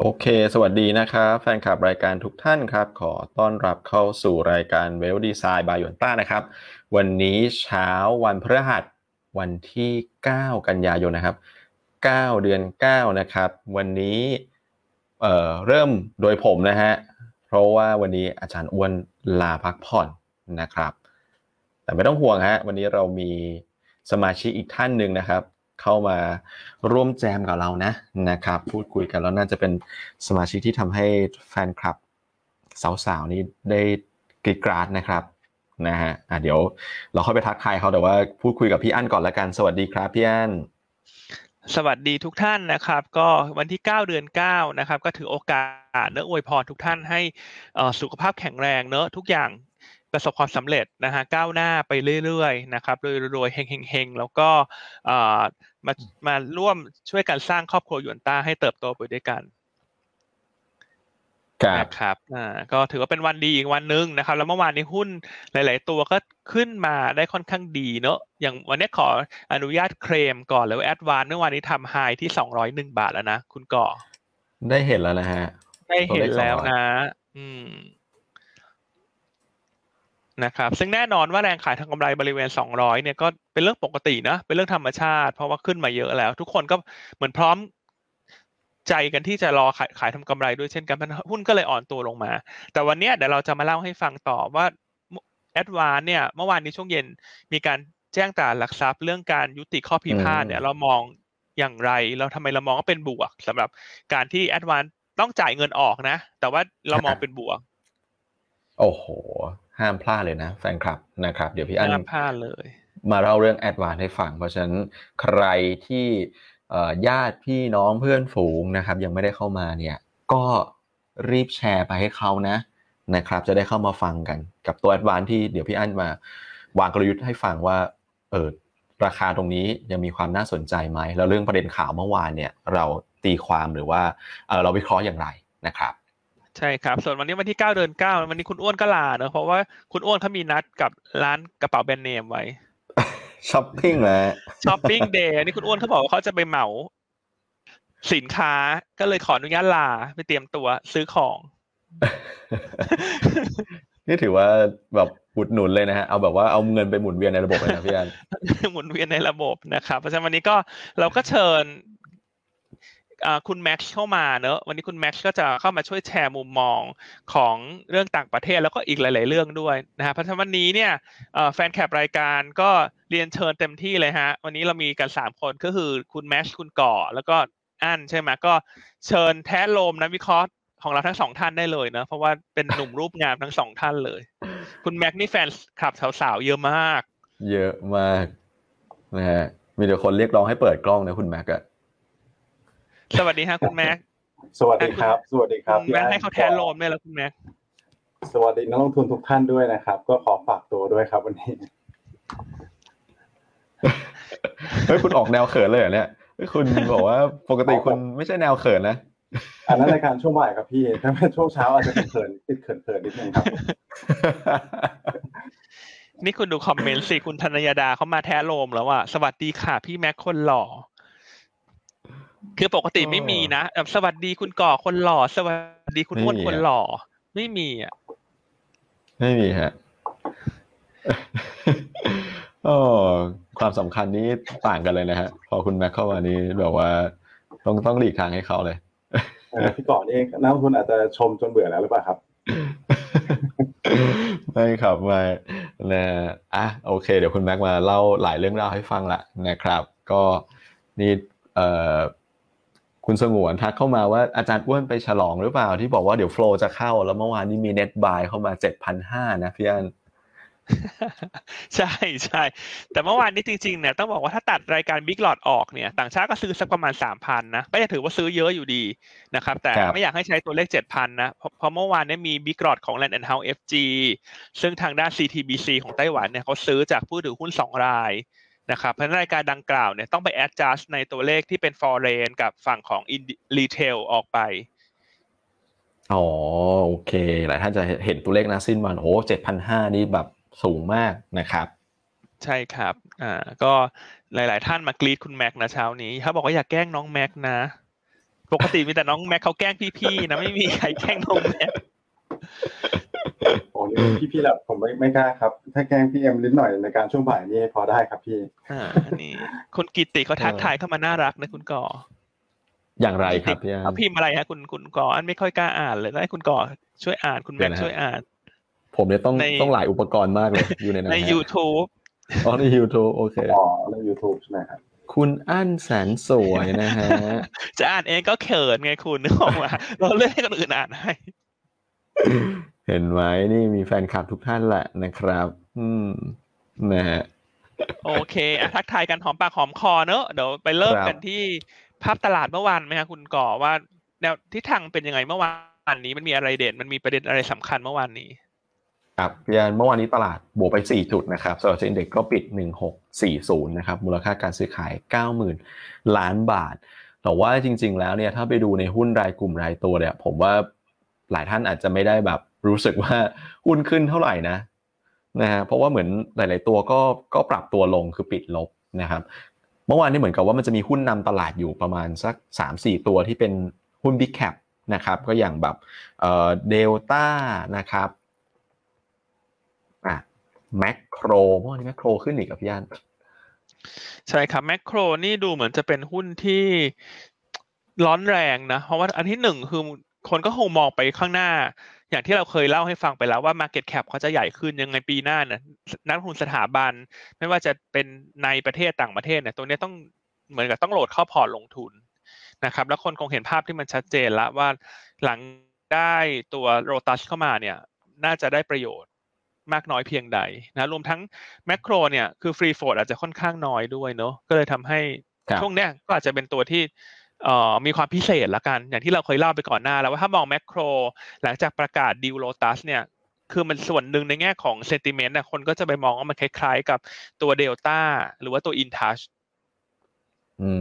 โอเค สวัสดีนะครับ แฟนคลับรายการทุกท่านครับ ขอต้อนรับเข้าสู่รายการเวลดีไซน์บายยวนต้านะครับ วันนี้เช้าวันพฤหัสวันที่ 9 กันยายนนะครับ 9 เดือน 9 นะครับ วันนี้เอ่อเริ่มโดยผมนะฮะ เพราะว่าวันนี้อาจารย์อ้วนลาพักผ่อนนะครับ แต่ไม่ต้องห่วงฮะ วันนี้เรามีสมาชิกอีกท่านหนึ่งนะครับ เข้ามาร่วมแจมกับเรานะนะครับพูดคุยกันแล้วน่าจะเป็นสมาชิกที่ทำให้แฟนคลับสาวๆนี้ได้กรีดกราดนะครับนะฮะอะเดี๋ยวเราเข้าไปทักทายเขาแต่ว่าพูดคุยกับพี่อั้นก่อนละกัน สวัสดีครับพี่อั้นสวัสดีทุกท่านนะครับ ก็วันที่ 9 เดือน 9 นะครับ ก็ถือโอกาสเนื้ออวยพรทุกท่านให้อ่อสุขภาพแข็งแรงเนอะทุกอย่างประสบความสำเร็จนะฮะก้าวหน้าไปเรื่อยๆนะครับรวยๆเฮงๆแล้วก็อ่อ มามาร่วมช่วยกันสร้างครอบครัวหยวนต้าให้เติบโตไปด้วยกันครับนะครับอ่าก็ถือว่าเป็นวันดีอีกวันหนึ่งนะครับ แล้วเมื่อวานนี้หุ้นหลาย ๆ ตัวก็ขึ้นมาได้ค่อนข้างดีเนอะอย่างวันนี้ขออนุญาตเคลมก่อนเลยว่าแอดวานเมื่อวานนี้ทำไฮที่สองร้อยหนึ่งบาทแล้วนะ คุณก่อ ได้เห็นแล้วนะฮะ ได้เห็นแล้วตัวเลข200นะ อืม นะครับซึ่งแน่นอนว่าแรงขายทางกำไรบริเวณ 200เนี่ยก็เป็นเรื่องปกตินะเป็นเรื่องธรรมชาติ เพราะว่าขึ้นมาเยอะแล้ว ทุกคนก็เหมือนพร้อมใจกันที่จะรอขายขายทำกำไรด้วยเช่นกันเพราะฉะนั้นหุ้นก็เลยอ่อนตัวลงมา แต่วันเนี้ยเดี๋ยวเราจะมาเล่าให้ฟังต่อว่าแอดวานเนี่ยเมื่อวานนี้ช่วงเย็นมีการแจ้งตลาดหลักทรัพย์ เรื่องการยุติข้อพิพาทเนี่ยเรามองอย่างไร เราทำไมเรามองว่าเป็นบวกสำหรับการที่แอดวานต้องจ่ายเงินออกนะ แต่ว่าเรามองเป็นบวก โอ้โห ห้ามพลาดเลยนะแฟนคลับนะครับ เดี๋ยวพี่อั้นห้ามพลาดเลย มาเล่าเรื่องแอดวานให้ฟัง เพราะฉะนั้นใครที่เอ่อญาติพี่น้องเพื่อนฝูงนะครับ ยังไม่ได้เข้ามาเนี่ย ก็รีบแชร์ไปให้เขานะนะครับ จะได้เข้ามาฟังกัน กับตัวแอดวานที่เดี๋ยวพี่อั้นมาวางกลยุทธ์ให้ฟังว่าเออราคาตรงนี้ยังมีความน่าสนใจไหมแล้วเรื่องประเด็นข่าวเมื่อวานเนี่ย เราตีความหรือว่าเออเราวิเคราะห์อย่างไรนะครับ ใช่ครับ ส่วนวันนี้วันที่9เดือน9วันนี้คุณอ้วนก็ลาเนอะเพราะว่าคุณอ้วนเขามีนัดกับร้านกระเป๋าแบรนด์เนมไว้ช้อปปิ้งแล้วช้อปปิ้งเดย์นี่คุณอ้วนเขาบอกว่าเขาจะไปเหมา สินค้าก็เลยขออนุญาตลาไปเตรียมตัวซื้อของ นี่ถือว่าแบบอุดหนุนเลยนะฮะเอาแบบว่าเอาเงินไปหมุนเวียนในระบบเลยนะพี่อันหมุนเวียนในระบบนะครับเพราะฉะนั้นวันนี้ก็เราก็เชิญอ่า คุณแม็กซ์เข้ามาเนอะวันนี้คุณแม็กซ์ก็จะเข้ามาช่วยแชร์มุมมองของเรื่องต่างประเทศแล้วก็อีกหลาย ๆ เรื่องด้วยนะครับเพราะฉะนั้นวันนี้เนี่ยแฟนคลับรายการก็เรียนเชิญเต็มที่เลยฮะ วันนี้เรามีกันสามคนก็คือคุณแม็กซ์คุณก่อ แล้วก็อันใช่ไหมก็เชิญแท้โลมนักวิเคราะห์ของเราทั้งสองท่านได้เลยนะเพราะว่าเป็นหนุ่มรูปงามทั้งสองท่านเลย คุณแม็กซ์นี่แฟนคลับสาวๆเยอะมาก เยอะมากนะฮะมีแต่คนเรียกร้องให้เปิดกล้องนะคุณแม็กอะ สวัสดีฮะคุณแม็กซ์สวัสดีครับ สวัสดีครับคุณแม็กซ์ให้เขาแทนโลมด้วยแล้วคุณแม็กซ์สวัสดีนักลงทุนทุกท่านด้วยนะครับ ก็ขอฝากตัวด้วยครับวันนี้ เฮ้ยคุณออกแนวเขินเลยเหรอเนี่ยเฮ้ยคุณบอกว่าปกติคุณไม่ใช่แนวเขินนะ อันนั้นรายการช่วงบ่ายครับพี่ ถ้าเป็นช่วงเช้าอาจจะเป็นเขินติดเขินเขินนิดนึงครับ นี่คุณดูคอมเมนต์สิคุณธนยดาเขามาแท้โลมแล้วอะสวัสดีค่ะพี่แม็กคนหล่อ คือปกติไม่มีนะแบบสวัสดีคุณก่อคนหล่อ สวัสดีคุณอ้วนไม่มีคนอะหล่อ ไม่มีอะ ไม่มีฮะโอ้ความสำคัญนี้ต่างกันเลยนะฮะ พอคุณแม็กเข้ามานี้แบบว่า ต้องต้องหลีกทางให้เขาเลยเออพี่ก่อนนี่นักลงทุนอาจจะชมจนเบื่อแล้วหรือเปล่าครับไม่ครับไม่นะอะโอเค เดี๋ยวคุณแม็กมาเล่าหลายเรื่องเล่าวให้ฟังละนะครับ ก็นี่เอ่อ คุณสงวนทักเข้ามาว่าอาจารย์อ้วนไปฉลองหรือเปล่าที่บอกว่าเดี๋ยวโฟลจะเข้า แล้วเมื่อวานนี้มีเน็ตบายเข้ามาเจ็ดพันห้านะพี่อันใช่ใช่แต่เมื่อวานนี้จริงๆเนี่ยต้องบอกว่าถ้าตัดรายการบิ๊กหลอดออกเนี่ยต่างชาติก็ซื้อสักประมาณสามพันนะก็จะถือว่าซื้อเยอะอยู่ดีนะครับแต่ครับไม่อยากให้ใช้ตัวเลขเจ็ดพันนะเพราะเพราะเมื่อวานเนี้มีบิ๊กหลอดของ Land and House FG ซึ่งทางด้าน CTBC ของไต้หวันเนี่ยเขาซื้อจากผู้ถือหุ้นสองราย นะครับเพราะฉะนั้นรายการดังกล่าวเนี่ยต้องไป adjust ในตัวเลขที่เป็น foreign กับฝั่งของ in- retail ออกไปอ๋อโอเคหลายท่านจะเห็นตัวเลขนะสิ้นวันโอ้เจ็ดพันห้านี่แบบสูงมากนะครับ ใช่ครับอ่าก็หลาย ๆ ท่านมากรีดคุณแม็กนะเช้านี้เขาบอกว่าอยากแกล้งน้องแม็กนะ ปกติมีแต่น้องแม็กเขาแกล้งพี่ ๆ นะไม่มีใครแกล้งน้องแม็ก โอ้นี่พี่พี่ๆแบบผมไม่ไม่กล้าครับ ถ้าแกล้งพี่เอ็มนิดหน่อยในการช่วงบ่ายนี่พอได้ครับพี่ อ่านี่คุณกิติเขาทักทายเข้ามาน่ารักนะคุณก่ออย่างไรครับพี่อันเขาพิมพ์อะไรฮะคุณคุณก่ออันไม่ค่อยกล้าอ่านเลยให้คุณก่อช่วยอ่านคุณแม็กเดี๋ยวนะฮะช่วยอ่าน ผมเนี่ยต้องในต้องหลายอุปกรณ์มากเลยอยู่ในนั้นในฮะ YouTube อ๋อใน YouTube โอเคอ๋อใน YouTube ใช่ไหมครับคุณอั้นแสนสวยนะฮะ จะอ่านเองก็เขินไงคุณนึกออกมาเราเลือกให้คนอื่นอ่านให้ เห็นไหมนี่มีแฟนคลับทุกท่านแหละนะครับ อืมนะฮะโอเคอะทักทายกันหอมปากหอมคอเนอะเดี๋ยวไปเริ่มครับกันที่ภาพตลาดเมื่อวานไหมคะคุณก่อว่า แนวทิศทางเป็นยังไงเมื่อวานนี้มันมีอะไรเด่น มันมีประเด็นอะไรสำคัญเมื่อวานนี้ ครับพี่อันเมื่อวานนี้ตลาดบวกไป 4 จุดนะครับสำหรับเซ็นเด็กก็ปิด 1640 นะครับ มูลค่าการซื้อขาย 90,000 ล้านบาท แต่ว่าจริง ๆ แล้วเนี่ยถ้าไปดูในหุ้นรายกลุ่มรายตัวเนี่ย ผมว่า หลายท่านอาจจะไม่ได้แบบรู้สึกว่าหุ้นขึ้นเท่าไหร่นะนะฮะเพราะว่าเหมือนหลาย ๆ ตัวก็ก็ปรับตัวลงคือปิดลบนะครับ เมื่อวานนี้เหมือนกับว่ามันจะมีหุ้นนำตลาดอยู่ประมาณสัก 3-4 ตัวที่เป็นหุ้น Big Cap นะครับก็อย่างแบบเอ่อเดลต้านะครับอะแมคโครเมื่อวานนี้แมคโครขึ้นอีกกับพี่อันใช่ครับแมคโครนี่ดูเหมือนจะเป็นหุ้นที่ร้อนแรงนะ เพราะว่าอันที่หนึ่งคือ คนก็คงมองไปข้างหน้า อย่างที่เราเคยเล่าให้ฟังไปแล้วว่า Market Cap เขาจะใหญ่ขึ้นยังไงปีหน้าเนี่ยนักลงทุนสถาบัน ไม่ว่าจะเป็นในประเทศต่างประเทศเนี่ยตัวเนี้ยต้องเหมือนกับต้องโหลดเข้าพอร์ตลงทุนนะครับ แล้วคนคงเห็นภาพที่มันชัดเจนแล้วว่าหลังได้ตัวโรตัสเข้ามาเนี่ย น่าจะได้ประโยชน์มากน้อยเพียงใดนะรวมทั้งแมคโครเนี่ยคือฟรีโฟดอาจจะค่อนข้างน้อยด้วยเนอะก็เลยทำให้ครับช่วงเนี้ยก็อาจจะเป็นตัวที่เอ่อ มีความพิเศษละกัน อย่างที่เราเคยเล่าไปก่อนหน้าแล้วว่าถ้ามองแมคโคร หลังจากประกาศดิวโ o ตัสเนี่ยคือมันส่วนหนึ่งในแง่ของเซนติเมนต์นะคนก็จะไปมองว่ามันคล้ายๆกับตัวเดลต้าหรือว่าตัวอินทัชอื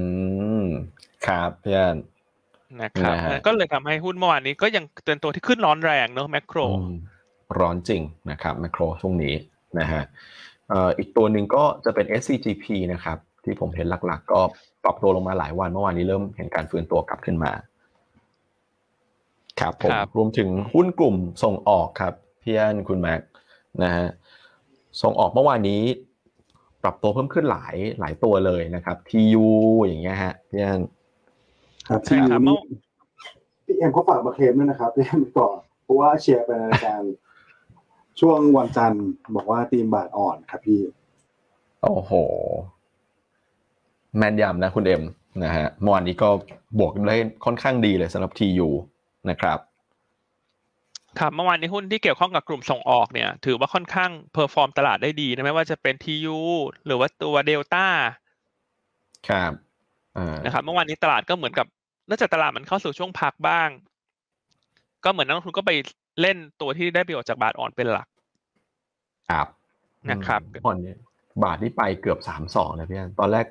ม ครับพี่อันนะครับนะฮะก็เลยทำให้หุ้นเมื่อวานนี้ก็ยังเป็นตัวที่ขึ้นร้อนแรงเนอะแมคโครอืมร้อนจริงนะครับแมคโครช่วงนี้นะฮะเอ่ออีกตัวหนึ่งก็จะเป็น SCGP นะครับ ที่ผมเห็นหลัก ๆ ก็ปรับตัวลงมาหลายวันเมื่อวานนี้เริ่มเห็นการฟื้นตัวกลับขึ้นมาครับผมครับรวมถึงหุ้นกลุ่มส่งออกครับพี่อันคุณแม็กนะฮะส่งออกเมื่อวานนี้ ปรับตัวเพิ่มขึ้นหลายหลายตัวเลยนะครับ TU อย่างเงี้ยฮะพี่อันครับใช่ที่ครับนี่เมื่อพี่เอ็มเขาฝากมาเคลมด้วยนะครับพี่เอ็มก่อนเพราะว่าเชียร์ไปในรายการช่วงวันจันทร์บอกว่าทีมบาทอ่อนครับพี่ โอ้โห แม่นยำนะคุณเอ็มนะฮะเมื่อวานนี้ก็บวกได้ค่อนข้างดีเลยสำหรับ TU นะครับครับเมื่อวานนี้หุ้นที่เกี่ยวข้องกับกลุ่มส่งออกเนี่ย ถือว่าค่อนข้าง perform ตลาดได้ดีนะไม่ว่าจะเป็น TU หรือว่าตัวเดลต้าครับอ่านะครับเมื่อวานนี้ตลาดก็เหมือนกับเนื่องจากตลาดมันเข้าสู่ช่วงพักบ้าง ก็เหมือนนักลงทุนก็ไปเล่นตัวที่ได้ประโยชน์จากบาทอ่อนเป็นหลักครับนะครับอืมผ่อนเนี่ยบาทนี่ไปเกือบสามสองเลยพี่อันตอนแรก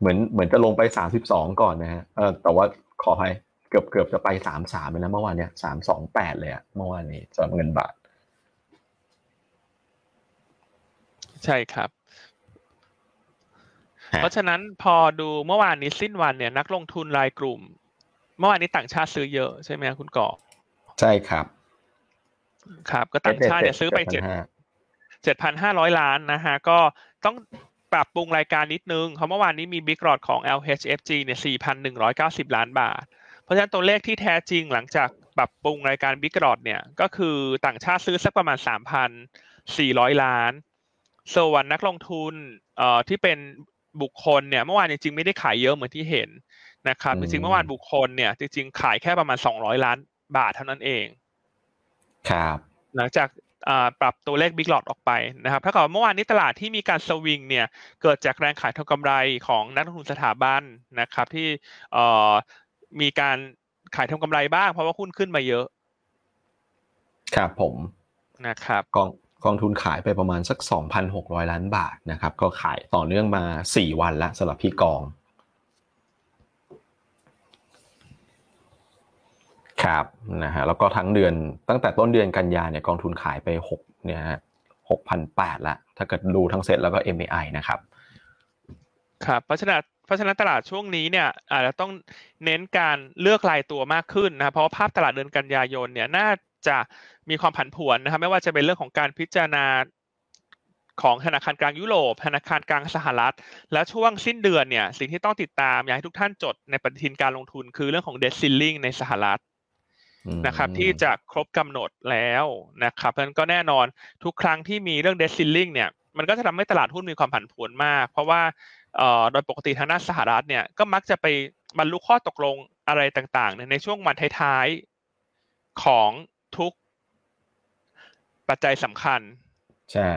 เหมือนเหมือนจะลงไปสามสิบสองก่อนนะฮะเออแต่ว่าขออภัยเกือบเกือบจะไปสามสามเลยนะเมื่อวานเนี้ยสามสองแปดเลยอะเมื่อวานนี้สำหรับเงินบาท ใช่ครับฮะเพราะฉะนั้นพอดูเมื่อวานนี้สิ้นวันเนี่ย นักลงทุนรายกลุ่ม เมื่อวานนี้ต่างชาติซื้อเยอะใช่ไหมครับคุณก่อใช่ครับ ครับ ก็ต่างชาติเนี่ยซื้อไปเจ็ด7,500เจ็ดพันห้าร้อยล้านนะฮะก็ต้อง ปรับปรุงรายการนิดนึงเพราะเมื่อวานนี้มีบิ๊กรอดของ LHFG เนี่ยสี่พันหนึ่งร้อยเก้าสิบล้านบาท เพราะฉะนั้นตัวเลขที่แท้จริงหลังจากปรับปรุงรายการบิ๊กรอดเนี่ย ก็คือต่างชาติซื้อสักประมาณสามพันสี่ร้อยล้าน ส่วนนักลงทุนเอ่อที่เป็นบุคคลเนี่ยเมื่อวานจริงๆไม่ได้ขายเยอะเหมือนที่เห็นนะครับอืจมริงๆเมื่อวานบุคคลเนี่ยจริงๆขายแค่ประมาณสองร้อยล้านบาทเท่านั้นเอง ครับ หลังจากอ่า ปรับตัวเลขบิ๊กหลอดออกไปนะครับถ้าเกิดว่าเมื่อวานนี้ตลาดที่มีการสวิงเนี่ยเกิดจากแรงขายทางกำไรของนักลงทุนสถาบันนะครับที่เอ่อมีการขายทำกำไรบ้าง เพราะว่าหุ้นขึ้นมาเยอะ ครับผมนะครับกองกองทุนขายไปประมาณสัก 2,600 ล้านบาทนะครับก็ขายต่อเนื่องมา 4 วันแล้วสำหรับพี่กอง ครับนะฮะแล้วก็ทั้งเดือนตั้งแต่ต้นเดือนกันยาเนี่ยกองทุนขายไป6เนี่ยฮะ6,800ละถ้าเกิดดูทั้งเซ็ตแล้วก็ MAI นะครับครับเพราะฉะนั้นเพราะฉะนั้นตลาดช่วงนี้เนี่ยอาจจะต้องเน้นการเลือกรายตัวมากขึ้นนะเพราะว่าภาพตลาดเดือนกันยายนเนี่ยน่าจะมีความผันผวนนะครับไม่ว่าจะเป็นเรื่องของการพิจารณาของธนาคารกลางยุโรป ธนาคารกลางสหรัฐ และช่วงสิ้นเดือนเนี่ยสิ่งที่ต้องติดตามอยากให้ทุกท่านจดในปฏิทินการลงทุนคือเรื่องของ debt ceiling ในสหรัฐ นะครับที่จะครบกำหนดแล้วนะครับเพราะฉะนั้นก็แน่นอนทุกครั้งที่มีเรื่อง debt ceiling เนี่ยมันก็จะทำให้ตลาดหุ้นมีความผันผวนมาก เพราะว่าเอ่อโดยปกติทางด้านสหรัฐเนี่ยก็มักจะไปบรรลุข้อตกลงอะไรต่างๆเนี่ยในช่วงวันท้ายๆของทุกปัจจัยสำคัญ ใช่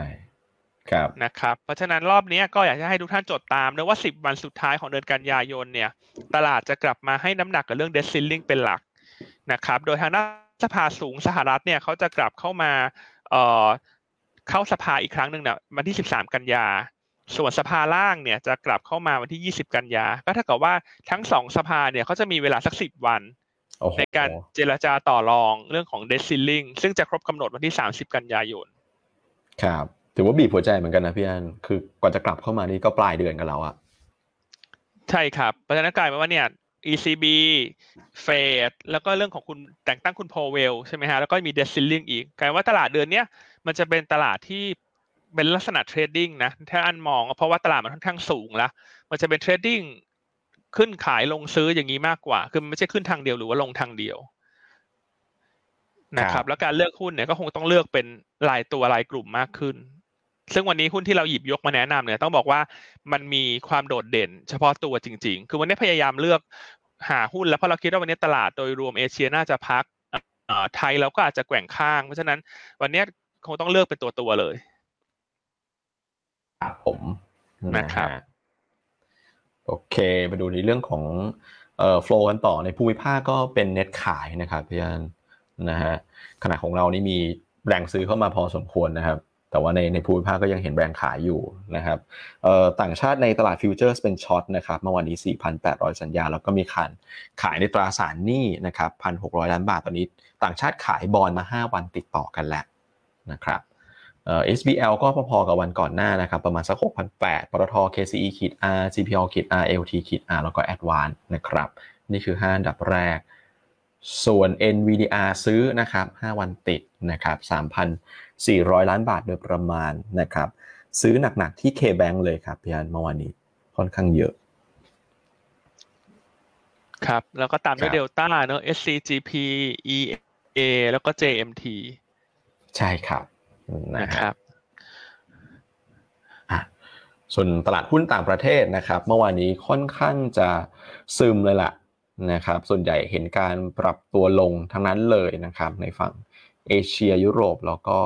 ครับนะครับเพราะฉะนั้นรอบนี้ก็อยากจะให้ทุกท่านจดตามนะว่า 10 วันสุดท้ายของเดือนกันยายนเนี่ย ตลาดจะกลับมาให้น้ำหนักกับเรื่อง debt ceiling เป็นหลัก นะครับ โดยทางด้านสภาสูงสหรัฐเนี่ยเขาจะกลับเข้ามาเอ่อเข้าสภาอีกครั้งหนึ่งเนี่ยวันที่ 13 กันยา ส่วนสภาล่างเนี่ยจะกลับเข้ามาวันที่ 20 กันยา ก็เท่ากับว่าทั้งสองสภาเนี่ยเขาจะมีเวลาสัก 10 วันโอ้โหในการเจรจาต่อรองเรื่องของ debt ceiling ซึ่งจะครบกำหนดวันที่ 30 กันยายน ครับถือว่าบีบหัวใจเหมือนกันนะพี่อันคือกว่าจะกลับเข้ามานี่ก็ปลายเดือนกันแล้วอะใช่ครับเพราะฉะนั้นกลายเป็นว่าเนี่ย ECB เฟดแล้วก็เรื่องของคุณแต่งตั้งคุณ Powell ใช่ไหมฮะแล้วก็มี debt ceiling อีกกลายว่าตลาดเดือนเนี้ยมันจะเป็นตลาดที่เป็นลักษณะ trading นะถ้าอันมองเพราะว่าตลาดมันค่อนข้างสูงแล้วมันจะเป็น trading ขึ้นขายลงซื้ออย่างนี้มากกว่า คือมันไม่ใช่ขึ้นทางเดียวหรือว่าลงทางเดียวนะครับ แล้วการเลือกหุ้นเนี่ยก็คงต้องเลือกเป็นรายตัวรายกลุ่มมากขึ้น ซึ่งวันนี้หุ้นที่เราหยิบยกมาแนะนำเนี่ยต้องบอกว่ามันมีความโดดเด่น เฉพาะตัวจริง ๆ คือวันนี้พยายามเลือกหาหุ้นแล้วเพราะเราคิดว่าวันนี้ตลาดโดยรวมเอเชียน่าจะพักเอ่อไทยเราก็อาจจะแกว่งข้าง เพราะฉะนั้นวันนี้คงต้องเลือกเป็นตัวตัวๆเลยครับผมนะครับฮโอเคไปดูในเรื่องของเอ่อโฟล์กันต่อในภูมิภาคก็เป็นเน็ตขายนะครับพี่อันนะฮะขณะของเรานี่มีแรงซื้อเข้ามาพอสมควรนะครับ แต่ว่าในในภูมิภาคก็ยังเห็นแรงขายอยู่นะครับต่างชาติในตลาด futures เป็น short นะครับเมื่อวานนี้ 4,800 สัญญา แล้วก็มีขาขายในตราสารหนี้นะครับ 1,600 ล้านบาทตอนนี้ ต่างชาติขายบอลมา 5 วันติดต่อกันแล้วนะครับเอ่อ SBL ก็พอๆกับวันก่อนหน้านะครับ ประมาณสัก 6,800ปตท KCE ขีด R CPO ขีด R LT ขีด R แล้วก็ Advance นะครับ นี่คือ 5 อันดับแรก ส่วน NVDR ซื้อนะครับ 5 วันติดนะครับ 3,400 ล้านบาทโดยประมาณนะครับ ซื้อหนักๆที่ KBank เลยครับพี่อันเมื่อวานนี้ค่อนข้างเยอะ ครับ แล้วก็ตามด้วยครับเดลต้าเนอะ SCGP EA แล้วก็ JMT ใช่ครับนะนะคครับรับอะส่วนตลาดหุ้นต่างประเทศนะครับ เมื่อวานนี้ค่อนข้างจะซึมเลยล่ะนะครับ ส่วนใหญ่เห็นการปรับตัวลงทั้งนั้นเลยนะครับ ในฝั่ง เอเชียยุโรปแล้วก็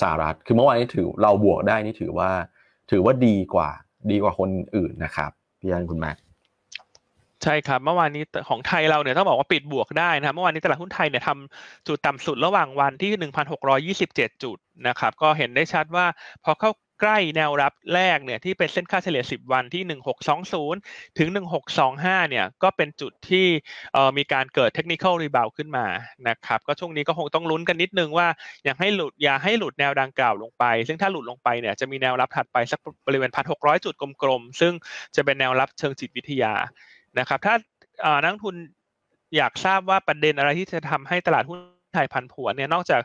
สหรัฐ คือเมื่อวานนี้ถือเราบวกได้นี่ถือว่า ถือว่าดีกว่า ดีกว่าคนอื่นนะครับพี่ยันคุณแม็กใช่ครับเมื่อวานนี้ของไทยเราเนี่ยต้องบอกว่าปิดบวกได้นะครับเมื่อวานนี้ตลาดหุ้นไทยเนี่ยทำจุดต่ำสุดระหว่างวันที่ 1,627 จุดนะครับก็เห็นได้ชัดว่าพอเข้า ใกล้แนวรับแรกเนี่ยที่เป็นเส้นค่าเฉลี่ย 10 วันที่ 1620 ถึง 1625 เนี่ยก็เป็นจุดที่มีการเกิดเทคนิคอลรีบาวขึ้นมานะครับก็ช่วงนี้ก็คงต้องลุ้นกันนิดนึงว่าอยากให้หลุดอย่าให้หลุดแนวดังกล่าวลงไป ซึ่งถ้าหลุดลงไปเนี่ยจะมีแนวรับถัดไปสักบริเวณ 1,600 จุดกลมๆ ซึ่งจะเป็นแนวรับเชิงจิตวิทยานะครับถ้านักทุนอยากทราบว่าประเด็นอะไรที่จะทำให้ตลาดหุ้น ไทยพันผวนเนี่ยนอกจาก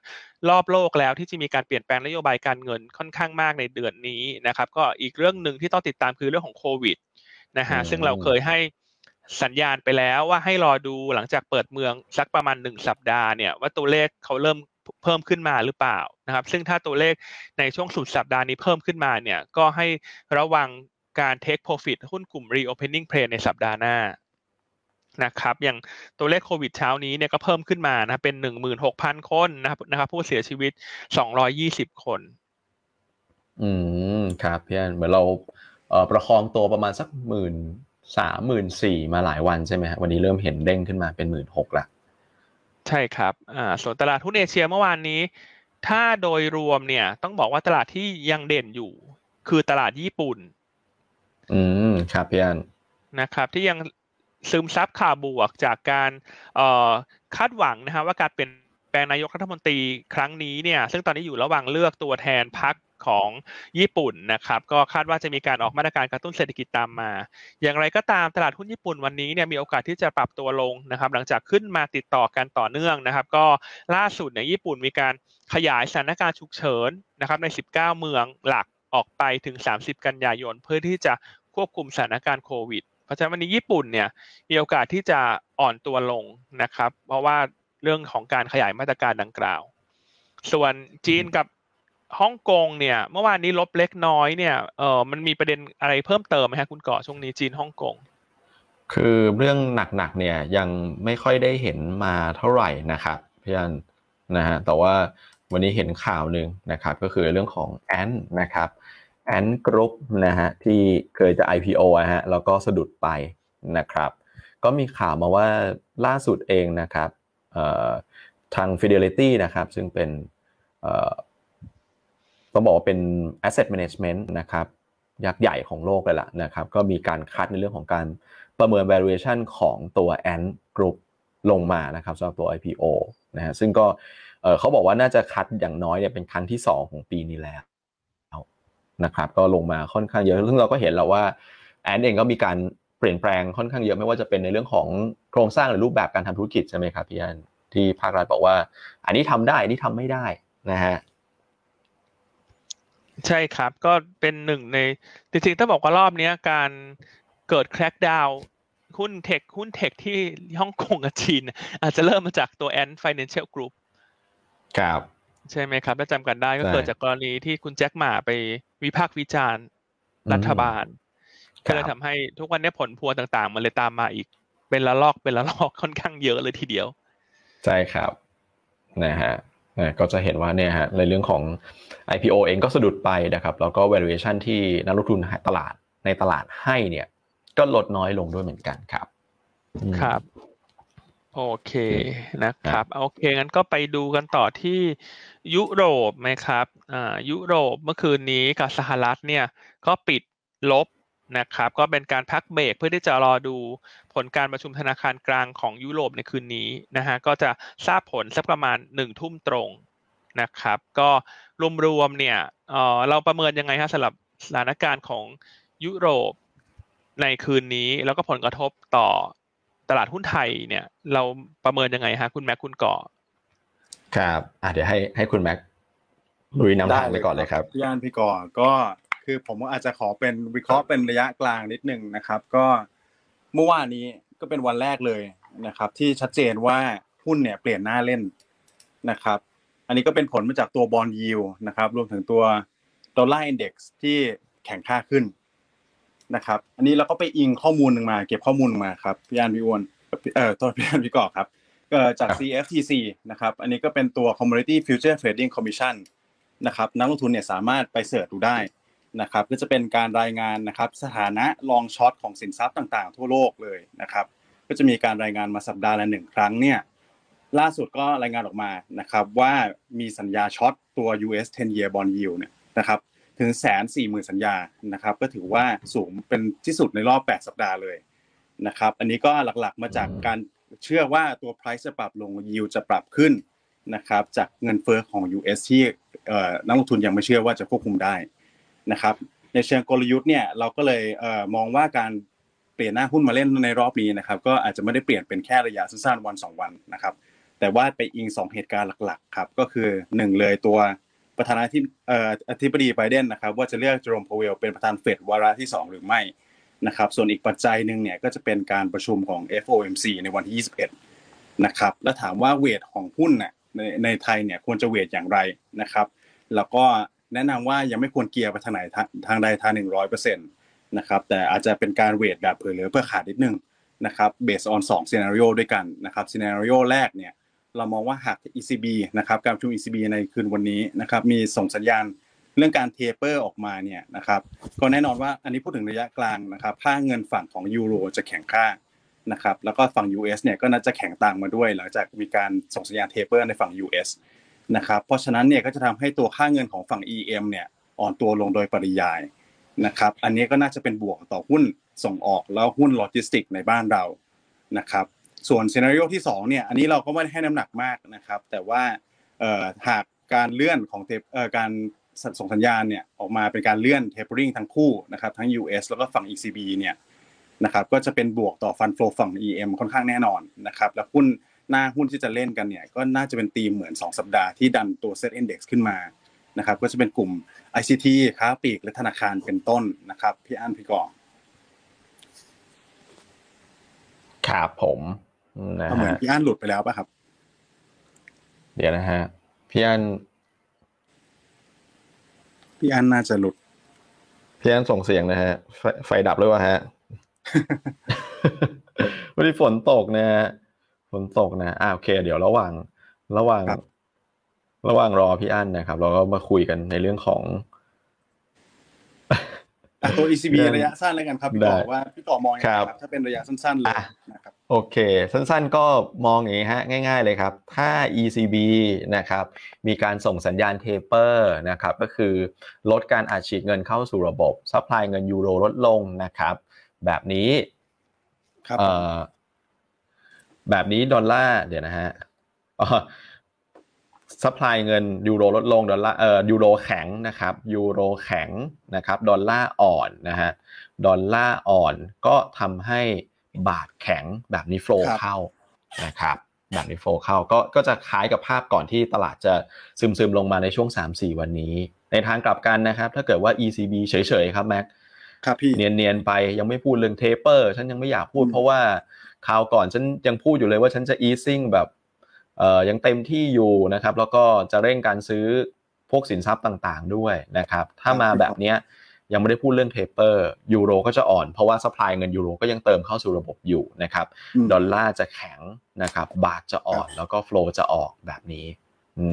รอบโลกแล้วที่จะมีการเปลี่ยนแปลงนโยบายการเงินค่อนข้างมากในเดือนนี้นะครับ ก็อีกเรื่องหนึ่งที่ต้องติดตามคือเรื่องของโควิดนะฮะอืมซึ่งเราเคยให้สัญญาณไปแล้วว่าให้รอดูหลังจากเปิดเมืองสักประมาณหนึ่งสัปดาห์เนี่ยว่าตัวเลขเขาเริ่มเพิ่มขึ้นมาหรือเปล่านะครับ ซึ่งถ้าตัวเลขในช่วงสุดสัปดาห์นี้เพิ่มขึ้นมาเนี่ยก็ให้ระวังการ take profit หุ้นกลุ่ม reopening play ในสัปดาห์หน้า นะครับอย่างตัวเลขโควิดเช้านี้เนี่ยก็เพิ่มขึ้นมานะเป็นหนึ่งหมื่นหกพันคนนะครับนะครับผู้เสียชีวิตสองร้อยี่สิบคน อืมครับพี่อันเหมือนเราเอ่อประคองตัวประมาณสักหมื่นสามหมื่นสี่มาหลายวันใช่ไหมฮะวันนี้เริ่มเห็นเด้งขึ้นมาเป็นหมื่นหกละใช่ครับอ่าส่วนตลาดหุ้นเอเชียเมื่อวานนี้ ถ้าโดยรวมเนี่ย ต้องบอกว่าตลาดที่ยังเด่นอยู่ คือตลาดญี่ปุ่น อืมครับพี่อันนะครับ ที่ยัง ซึมซับข่าวบวกจากการคาดหวังนะฮะว่าการเปลี่ยนแปลงนายกรัฐมนตรีครั้งนี้เนี่ยซึ่งตอนนี้อยู่ระหว่างเลือกตัวแทนพรรคของญี่ปุ่นนะครับ ก็คาดว่าจะมีการออกมาตรการกระตุ้นเศรษฐกิจตามมา อย่างไรก็ตามตลาดหุ้นญี่ปุ่นวันนี้เนี่ยมีโอกาสที่จะปรับตัวลงนะครับ หลังจากขึ้นมาติดต่อกันต่อเนื่องนะครับ ก็ล่าสุดเนี่ยญี่ปุ่นมีการขยายสถานการณ์ฉุกเฉินนะครับใน 19 เมืองหลักออกไปถึง 30 กันยายน เพื่อที่จะควบคุมสถานการณ์โควิด ราะฉะนั้นวันนี้ญี่ปุ่นเนี่ยมีโอกาสที่จะอ่อนตัวลงนะครับ เพราะว่าเรื่องของการขยายมาตรการดังกล่าว ส่วนจีนกับฮ่องกงเนี่ย เมื่อวานนี้ลบเล็กน้อยเนี่ยเออมันมีประเด็นอะไรเพิ่มเติมไหมฮะคุณกาะช่วงนี้จีนฮ่องกงคือเรื่องหนักๆเนี่ยยังไม่ค่อยได้เห็นมาเท่าไหร่นะครับพี่อันนะฮะแต่ว่าวันนี้เห็นข่าวหนึ่งนะครับ ก็คือเรื่องของแอนนะครับ แอนกรุ๊ปนะฮะที่เคยจะ IPO อะฮะแล้วก็สะดุดไปนะครับ ก็มีข่าวมาว่าล่าสุดเองนะครับทาง Fidelity นะครับ ซึ่งเป็นเอ่อต้องบอกว่าเป็น asset management นะครับยักษ์ใหญ่ของโลกเลยล่ะนะครับ ก็มีการคัดในเรื่องของการประเมิน valuation ของตัว Ant Group ลงมานะครับสำหรับตัว IPO นะฮะซึ่งก็เอ่อเขาบอกว่าน่าจะคัดอย่างน้อยเนี่ยเป็นครั้งที่ 2 ของปีนี้แล้ว นะครับก็ลงมาค่อนข้างเยอะซึ่งเราก็เห็นแล้วว่าแอนเองก็มีการเปลี่ยนแปลงค่อนข้างเยอะไม่ว่าจะเป็นในเรื่องของโครงสร้างหรือรูปแบบการทำธุรกิจใช่ไหมครับพี่อันที่ภาครัฐบอกว่า อันนี้ทำได้อันนี้ทำไม่ได้นะฮะใช่ครับก็เป็นหนึ่งในจริงๆต้องบอกว่ารอบเนี้ยการเกิดแครกดาวหุ้นเทคหุ้นเทคที่ฮ่องกงกับจีน อาจจะเริ่มมาจากตัว Ant Financial Group ครับ ใช่ไหมครับถ้าจำกันได้ก็ใช่เกิดจากกรณีที่คุณแจ็คหมาไปวิพากษ์วิจารณ์รัฐบาลครัก็บเลยทำให้ทุกวันนี้ผลพวงต่างๆ มันเลยตามมาอีก เป็นละลอกเป็นละลอกค่อนข้างเยอะเลยทีเดียว ใช่ครับนะฮะอ่าก็จะเห็นว่าเนี่ยฮะในเรื่องของ IPO เองก็สะดุดไปนะครับแล้วก็ valuation ที่นักลงทุนตลาดในตลาดให้เนี่ย ก็ลดน้อยลงด้วยเหมือนกันครับอืมครับ โอเคนะครับ โอเคงั้นก็ไปดูกันต่อที่ยุโรปไหมครับอ่ายุโรปเมื่อคืนนี้กับสหรัฐเนี่ยก็ปิดลบนะครับ ก็เป็นการพักเบรกเพื่อที่จะรอดูผลการประชุมธนาคารกลางของยุโรปในคืนนี้นะฮะก็จะทราบผลสักประมาณหนึ่งทุ่มตรงนะครับ ก็รวมๆเนี่ยเออเราประเมินยังไงฮะสำหรับสถานการณ์ของยุโรปในคืนนี้ แล้วก็ผลกระทบต่อ ตลาดหุ้นไทยเนี่ย เราประเมินยังไงฮะคุณแม็กคุณก่อ ครับอะเดี๋ยวให้ให้คุณแม็กลุยนำทางไปก่อนเลยครับพี่อันพี่ก่อก็คือผมอาจจะขอเป็นวิเคราะห์เป็นระยะกลางนิดนึงนะครับ ก็เมื่อวานนี้ก็เป็นวันแรกเลยนะครับ ที่ชัดเจนว่าหุ้นเนี่ยเปลี่ยนหน้าเล่นนะครับ อันนี้ก็เป็นผลมาจากตัวบอลยิวนะครับ รวมถึงตัว dollar index ที่แข็งค่าขึ้น นะครับ อันนี้เราก็ไปอิงข้อมูลหนึ่งมา เก็บข้อมูลมาครับพี่อันพี่อ้วนเอ่อโทษพี่อันพี่ก่อครับเอ่อจากครับ CFTC นะครับ อันนี้ก็เป็นตัว Commodity Future Trading Commission นะครับ นักลงทุนเนี่ยสามารถไป search ดูได้นะครับ ก็จะเป็นการรายงานนะครับสถานะ long short ของสินทรัพย์ต่างๆ ทั่วโลกเลยนะครับ ก็จะมีการรายงานมาสัปดาห์ละหนึ่งครั้งเนี่ย ล่าสุดก็รายงานออกมานะครับว่ามีสัญญาช็อตตัว US 10 year bond yield เนี่ยนะครับ ถึงแสนสี่หมื่นสัญญานะครับ ก็ถือว่าสูงเป็นที่สุดในรอบ 8 สัปดาห์เลยนะครับ อันนี้ก็หลักๆมาจากการเชื่อว่าตัว price จะปรับลง yield จะปรับขึ้นนะครับ จากเงินเฟ้อของ US ที่เอ่อนักลงทุนยังไม่เชื่อว่าจะควบคุมได้นะครับ ในเชิงกลยุทธ์เนี่ยเราก็เลยเอ่อมองว่าการเปลี่ยนหน้าหุ้นมาเล่นในรอบนี้นะครับ ก็อาจจะไม่ได้เปลี่ยนเป็นแค่ระยะสั้นๆวันสองวันนะครับ แต่ว่าไปอิงสองเหตุการณ์หลักๆครับก็คือหนึ่งเลยตัว ประธานาธิบเอ่อธิบดีไบเดนนะครับ ว่าจะเลือกเจอร์มพาวเวลเป็นประธานเฟดวาระที่สองหรือไม่นะครับ ส่วนอีกปัจจัยหนึ่งเนี่ยก็จะเป็นการประชุมของ FOMC ในวันที่ 21 นะครับ แล้วถามว่าเวทของหุ้นน่ะในในไทยเนี่ยควรจะเวทอย่างไรนะครับ แล้วก็แนะนำว่ายังไม่ควรเกียร์ไปทางไหนทางใดทางหนึ่งร้อยเปอร์เซ็นต์นะครับ แต่อาจจะเป็นการเวทแบบเผื่อเหลือเพื่อขาดนิดนึงนะครับ based on สอง scenario ด้วยกันนะครับ scenario แรกเนี่ย เรามองว่าหาก ECB นะครับการประชุม ECB ในคืนวันนี้นะครับมีส่งสัญญาณเรื่องการเทเปอร์ออกมาเนี่ยนะครับก็แน่นอนว่าอันนี้พูดถึงระยะกลางนะครับค่าเงินฝั่งของยูโรจะแข็งค่านะครับแล้วก็ฝั่ง US เนี่ยก็น่าจะแข็งต่างมาด้วย หลังจากมีการส่งสัญญาณเทเปอร์ในฝั่ง US นะครับเพราะฉะนั้นเนี่ยก็จะทำให้ตัวค่าเงินของฝั่ง EM เนี่ยอ่อนตัวลงโดยปริยายนะครับอันนี้ก็น่าจะเป็นบวกต่อหุ้นส่งออกแล้วหุ้นโลจิสติกในบ้านเรานะครับ ส่วน scenario ที่ 2 เนี่ย อันนี้เราก็ไม่ได้ให้น้ำหนักมากนะครับ แต่ว่าหากการเลื่อนของ taper การส่งสัญญาณเนี่ยออกมาเป็นการเลื่อน tapering ทั้งคู่นะครับ ทั้ง US แล้วก็ฝั่ง ECB เนี่ยนะครับก็จะเป็นบวกต่อ fund flow ฝั่ง EM ค่อนข้างแน่นอนนะครับแล้วหุ้นหน้าหุ้นที่จะเล่นกันเนี่ยก็น่าจะเป็นธีมเหมือน 2 สัปดาห์ที่ดันตัว Set Index ขึ้นมานะครับก็จะเป็นกลุ่ม ICT ค้าปลีกและธนาคารเป็นต้นนะครับพี่อั้นพี่กองครับผม นะเหมือนฮะพี่อั้นหลุดไปแล้วป่ะครับ เดี๋ยวนะฮะ พี่อันพี่อั้นน่าจะหลุด พี่อันส่งเสียงนะฮะ ไฟไฟดับเลยวะฮะวันนี้ฝนตกนะฮะฝนตกนะอ่าโอเค เดี๋ยวระหว่าง ระหว่างครับระหว่างรอพี่อั้นนะครับ เราก็มาคุยกันในเรื่องของอะ ตัว ECB เรื่องระยะสั้นแล้วกันครับพี่ได้ต่อว่าพี่ต่อมองยังไงครับครับถ้าเป็นระยะสั้นๆเลยอะนะครับโอเค สั้นๆก็มองอย่างนี้ฮะง่าย ๆเลยครับ ถ้า ECB นะครับมีการส่งสัญญาณเทเปอร์นะครับก็คือลดการอัดฉีดเงินเข้าสู่ระบบ supply เงินยูโรลดลงนะครับแบบนี้ครับเอ่อแบบนี้ดอลลาร์เดี๋ยวนะฮะอ๋อ supply เงินยูโรลดลงดอลลาร์เอ่อยูโรแข็งนะครับยูโรแข็งนะครับดอลลาร์อ่อนนะฮะดอลลาร์อ่อนก็ทำให้บาทแข็งแบบนี้ flow ครับเข้านะครับแบบนี้ flow เข้าก็ก็จะคล้ายกับภาพก่อนที่ตลาดจะซึมซึมๆลงมาในช่วง 3-4 วันนี้ ในทางกลับกันนะครับ ถ้าเกิดว่า ECB เฉยๆครับแม็กครับพี่เนียนๆไปยังไม่พูดเรื่อง taper ฉันยังไม่อยากพูดอืมเพราะว่าคราวก่อนฉันยังพูดอยู่เลยว่าฉันจะ easing แบบเอ่อ ยังเต็มที่อยู่นะครับแล้วก็จะเร่งการซื้อพวกสินทรัพย์ต่างๆด้วยนะครับถ้ามาแบบเนี้ยยังไม่ได้พูดเรื่อง taper ยูโรก็จะอ่อนเพราะว่า supply เงินยูโรก็ยังเติมเข้าสู่ระบบอยู่นะครับมดอลลาร์จะแข็งนะครับบาทจะอ่อนแล้วก็ flow จะออกแบบนี้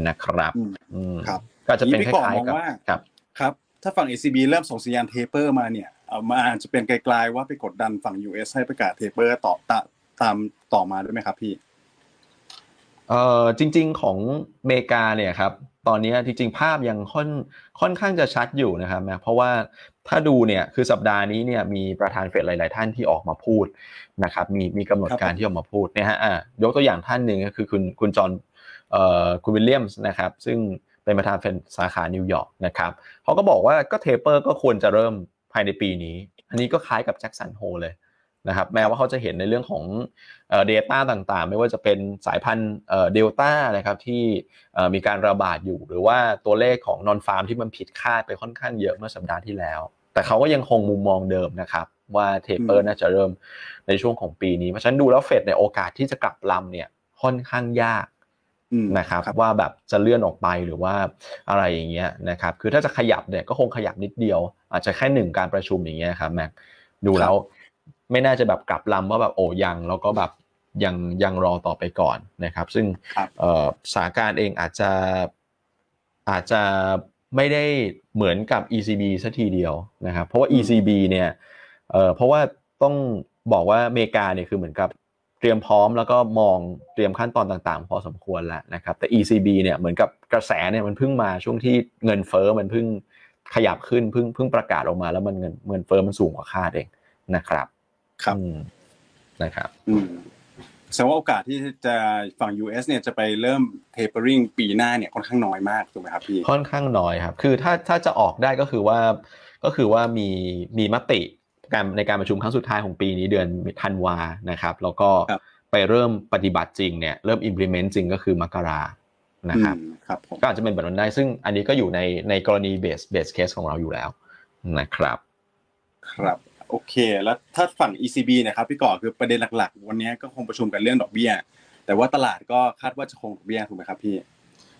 นะครับอืมอืมครับก็จะเป็นนี่คพี่ก่อล้ายมองๆกับว่าครับครับถ้าฝั่ง ECB เริ่มส่งสัญญาณ taper มาเนี่ยเอามาอาจจะเป็นกลายๆว่าไปกดดันฝั่ง US ให้ประกาศ taper ต่อตาตามต่อมาด้วยไหมครับพี่ เอ่อจริง ๆของอเมริกาเนี่ยครับตอนนี้จริงๆภาพยังค่อนค่อนข้างจะชัดอยู่นะครับนะเพราะว่าถ้าดูเนี่ยคือสัปดาห์นี้เนี่ยมีประธานเฟดหลาย ๆ ท่านที่ออกมาพูดนะครับมีมีกำหนดครับการผมที่ออกมาพูดเนี่ยฮะอะยกตัวอย่างท่านหนึ่งก็คือคุณคุณจอห์นเอ่อคุณวิลเลียมส์นะครับซึ่งเป็นประธานเฟดสาขานิวยอร์กนะครับเขาก็บอกว่าก็ taper ก็ควรจะเริ่มภายในปีนี้ อันนี้ก็คล้ายกับแจ็คสันโฮลเลย นะครับแม้ว่าเขาจะเห็นในเรื่องของเอ่อ data ต่างๆ ไม่ว่าจะเป็นสายพันธุ์เอ่อเดลต้านะครับที่เอ่อมีการระบาดอยู่ หรือว่าตัวเลขของ nonfarm ที่มันผิดคาดไปค่อนข้างเยอะเมื่อสัปดาห์ที่แล้ว แต่เขาก็ยังคงมุมมองเดิมนะครับว่าเทเปออืร์มน่าจะเริ่มในช่วงของปีนี้ เพราะฉะนั้นดูแล้วเฟดในยโอกาสที่จะกลับลำเนี่ยค่อนข้างยากอืมนะครับว่าแบบจะเลื่อนออกไปหรือว่าอะไรอย่างเงี้ยนะครับคือถ้าจะขยับเนี่ยก็คงขยับนิดเดียว อาจจะแค่หนึ่งการประชุมอย่างเงี้ยครับแม็กดูแล้ว ไม่น่าจะแบบกลับลำว่าแบบโอ้ยังแล้วก็แบบยังยังรอต่อไปก่อนนะครับ ซึ่งครับเอ่อสถานการณ์เองอาจจะอาจจะไม่ได้เหมือนกับ ECB สัทีเดียวนะครับ เพราะว่าอืม ECB เนี่ยเอ่อเพราะว่าต้องบอกว่าอเมริกาเนี่ยคือเหมือนกับเตรียมพร้อมแล้วก็มองเตรียมขั้นตอนต่างๆ พอสมควรแล้วนะครับ แต่ ECB เนี่ยเหมือนกับกระแสเนี่ยมันเพิ่งมาช่วงที่เงินเฟ้อมันเพิ่งขยับขึ้นเพิ่งเพิ่งประกาศออกมาแล้วมันเงินเงินเฟ้อมันสูงกว่าคาดเองนะครับ ครับอืมนะครับอืมแสดงว่าโอกาสที่จะฝั่ง US เนี่ยจะไปเริ่ม tapering ปีหน้าเนี่ยค่อนข้างน้อยมากถูกไหมครับพี่ค่อนข้างน้อยครับ คือถ้าถ้าจะออกได้ก็คือว่าก็คือว่ามีมีมติการในการประชุมครั้งสุดท้ายของปีนี้เดือนธันวานะครับ แล้วก็ครับไปเริ่มปฏิบัติจริงเนี่ยเริ่ม implement จริงก็คือมกรานะครับอืมครับผมก็อาจจะเป็นแบบนั้นได้ซึ่งอันนี้ก็อยู่ในในกรณี base base case ของเราอยู่แล้วนะครับ ครับ โอเค แล้วถ้าฝั่ง ECB นะครับพี่ก่อคือประเด็นหลักๆ วันนี้ก็คงประชุมกันเรื่องดอกเบี้ย แต่ว่าตลาดก็คาดว่าจะคงดอกเบี้ยถูกไหมครับพี่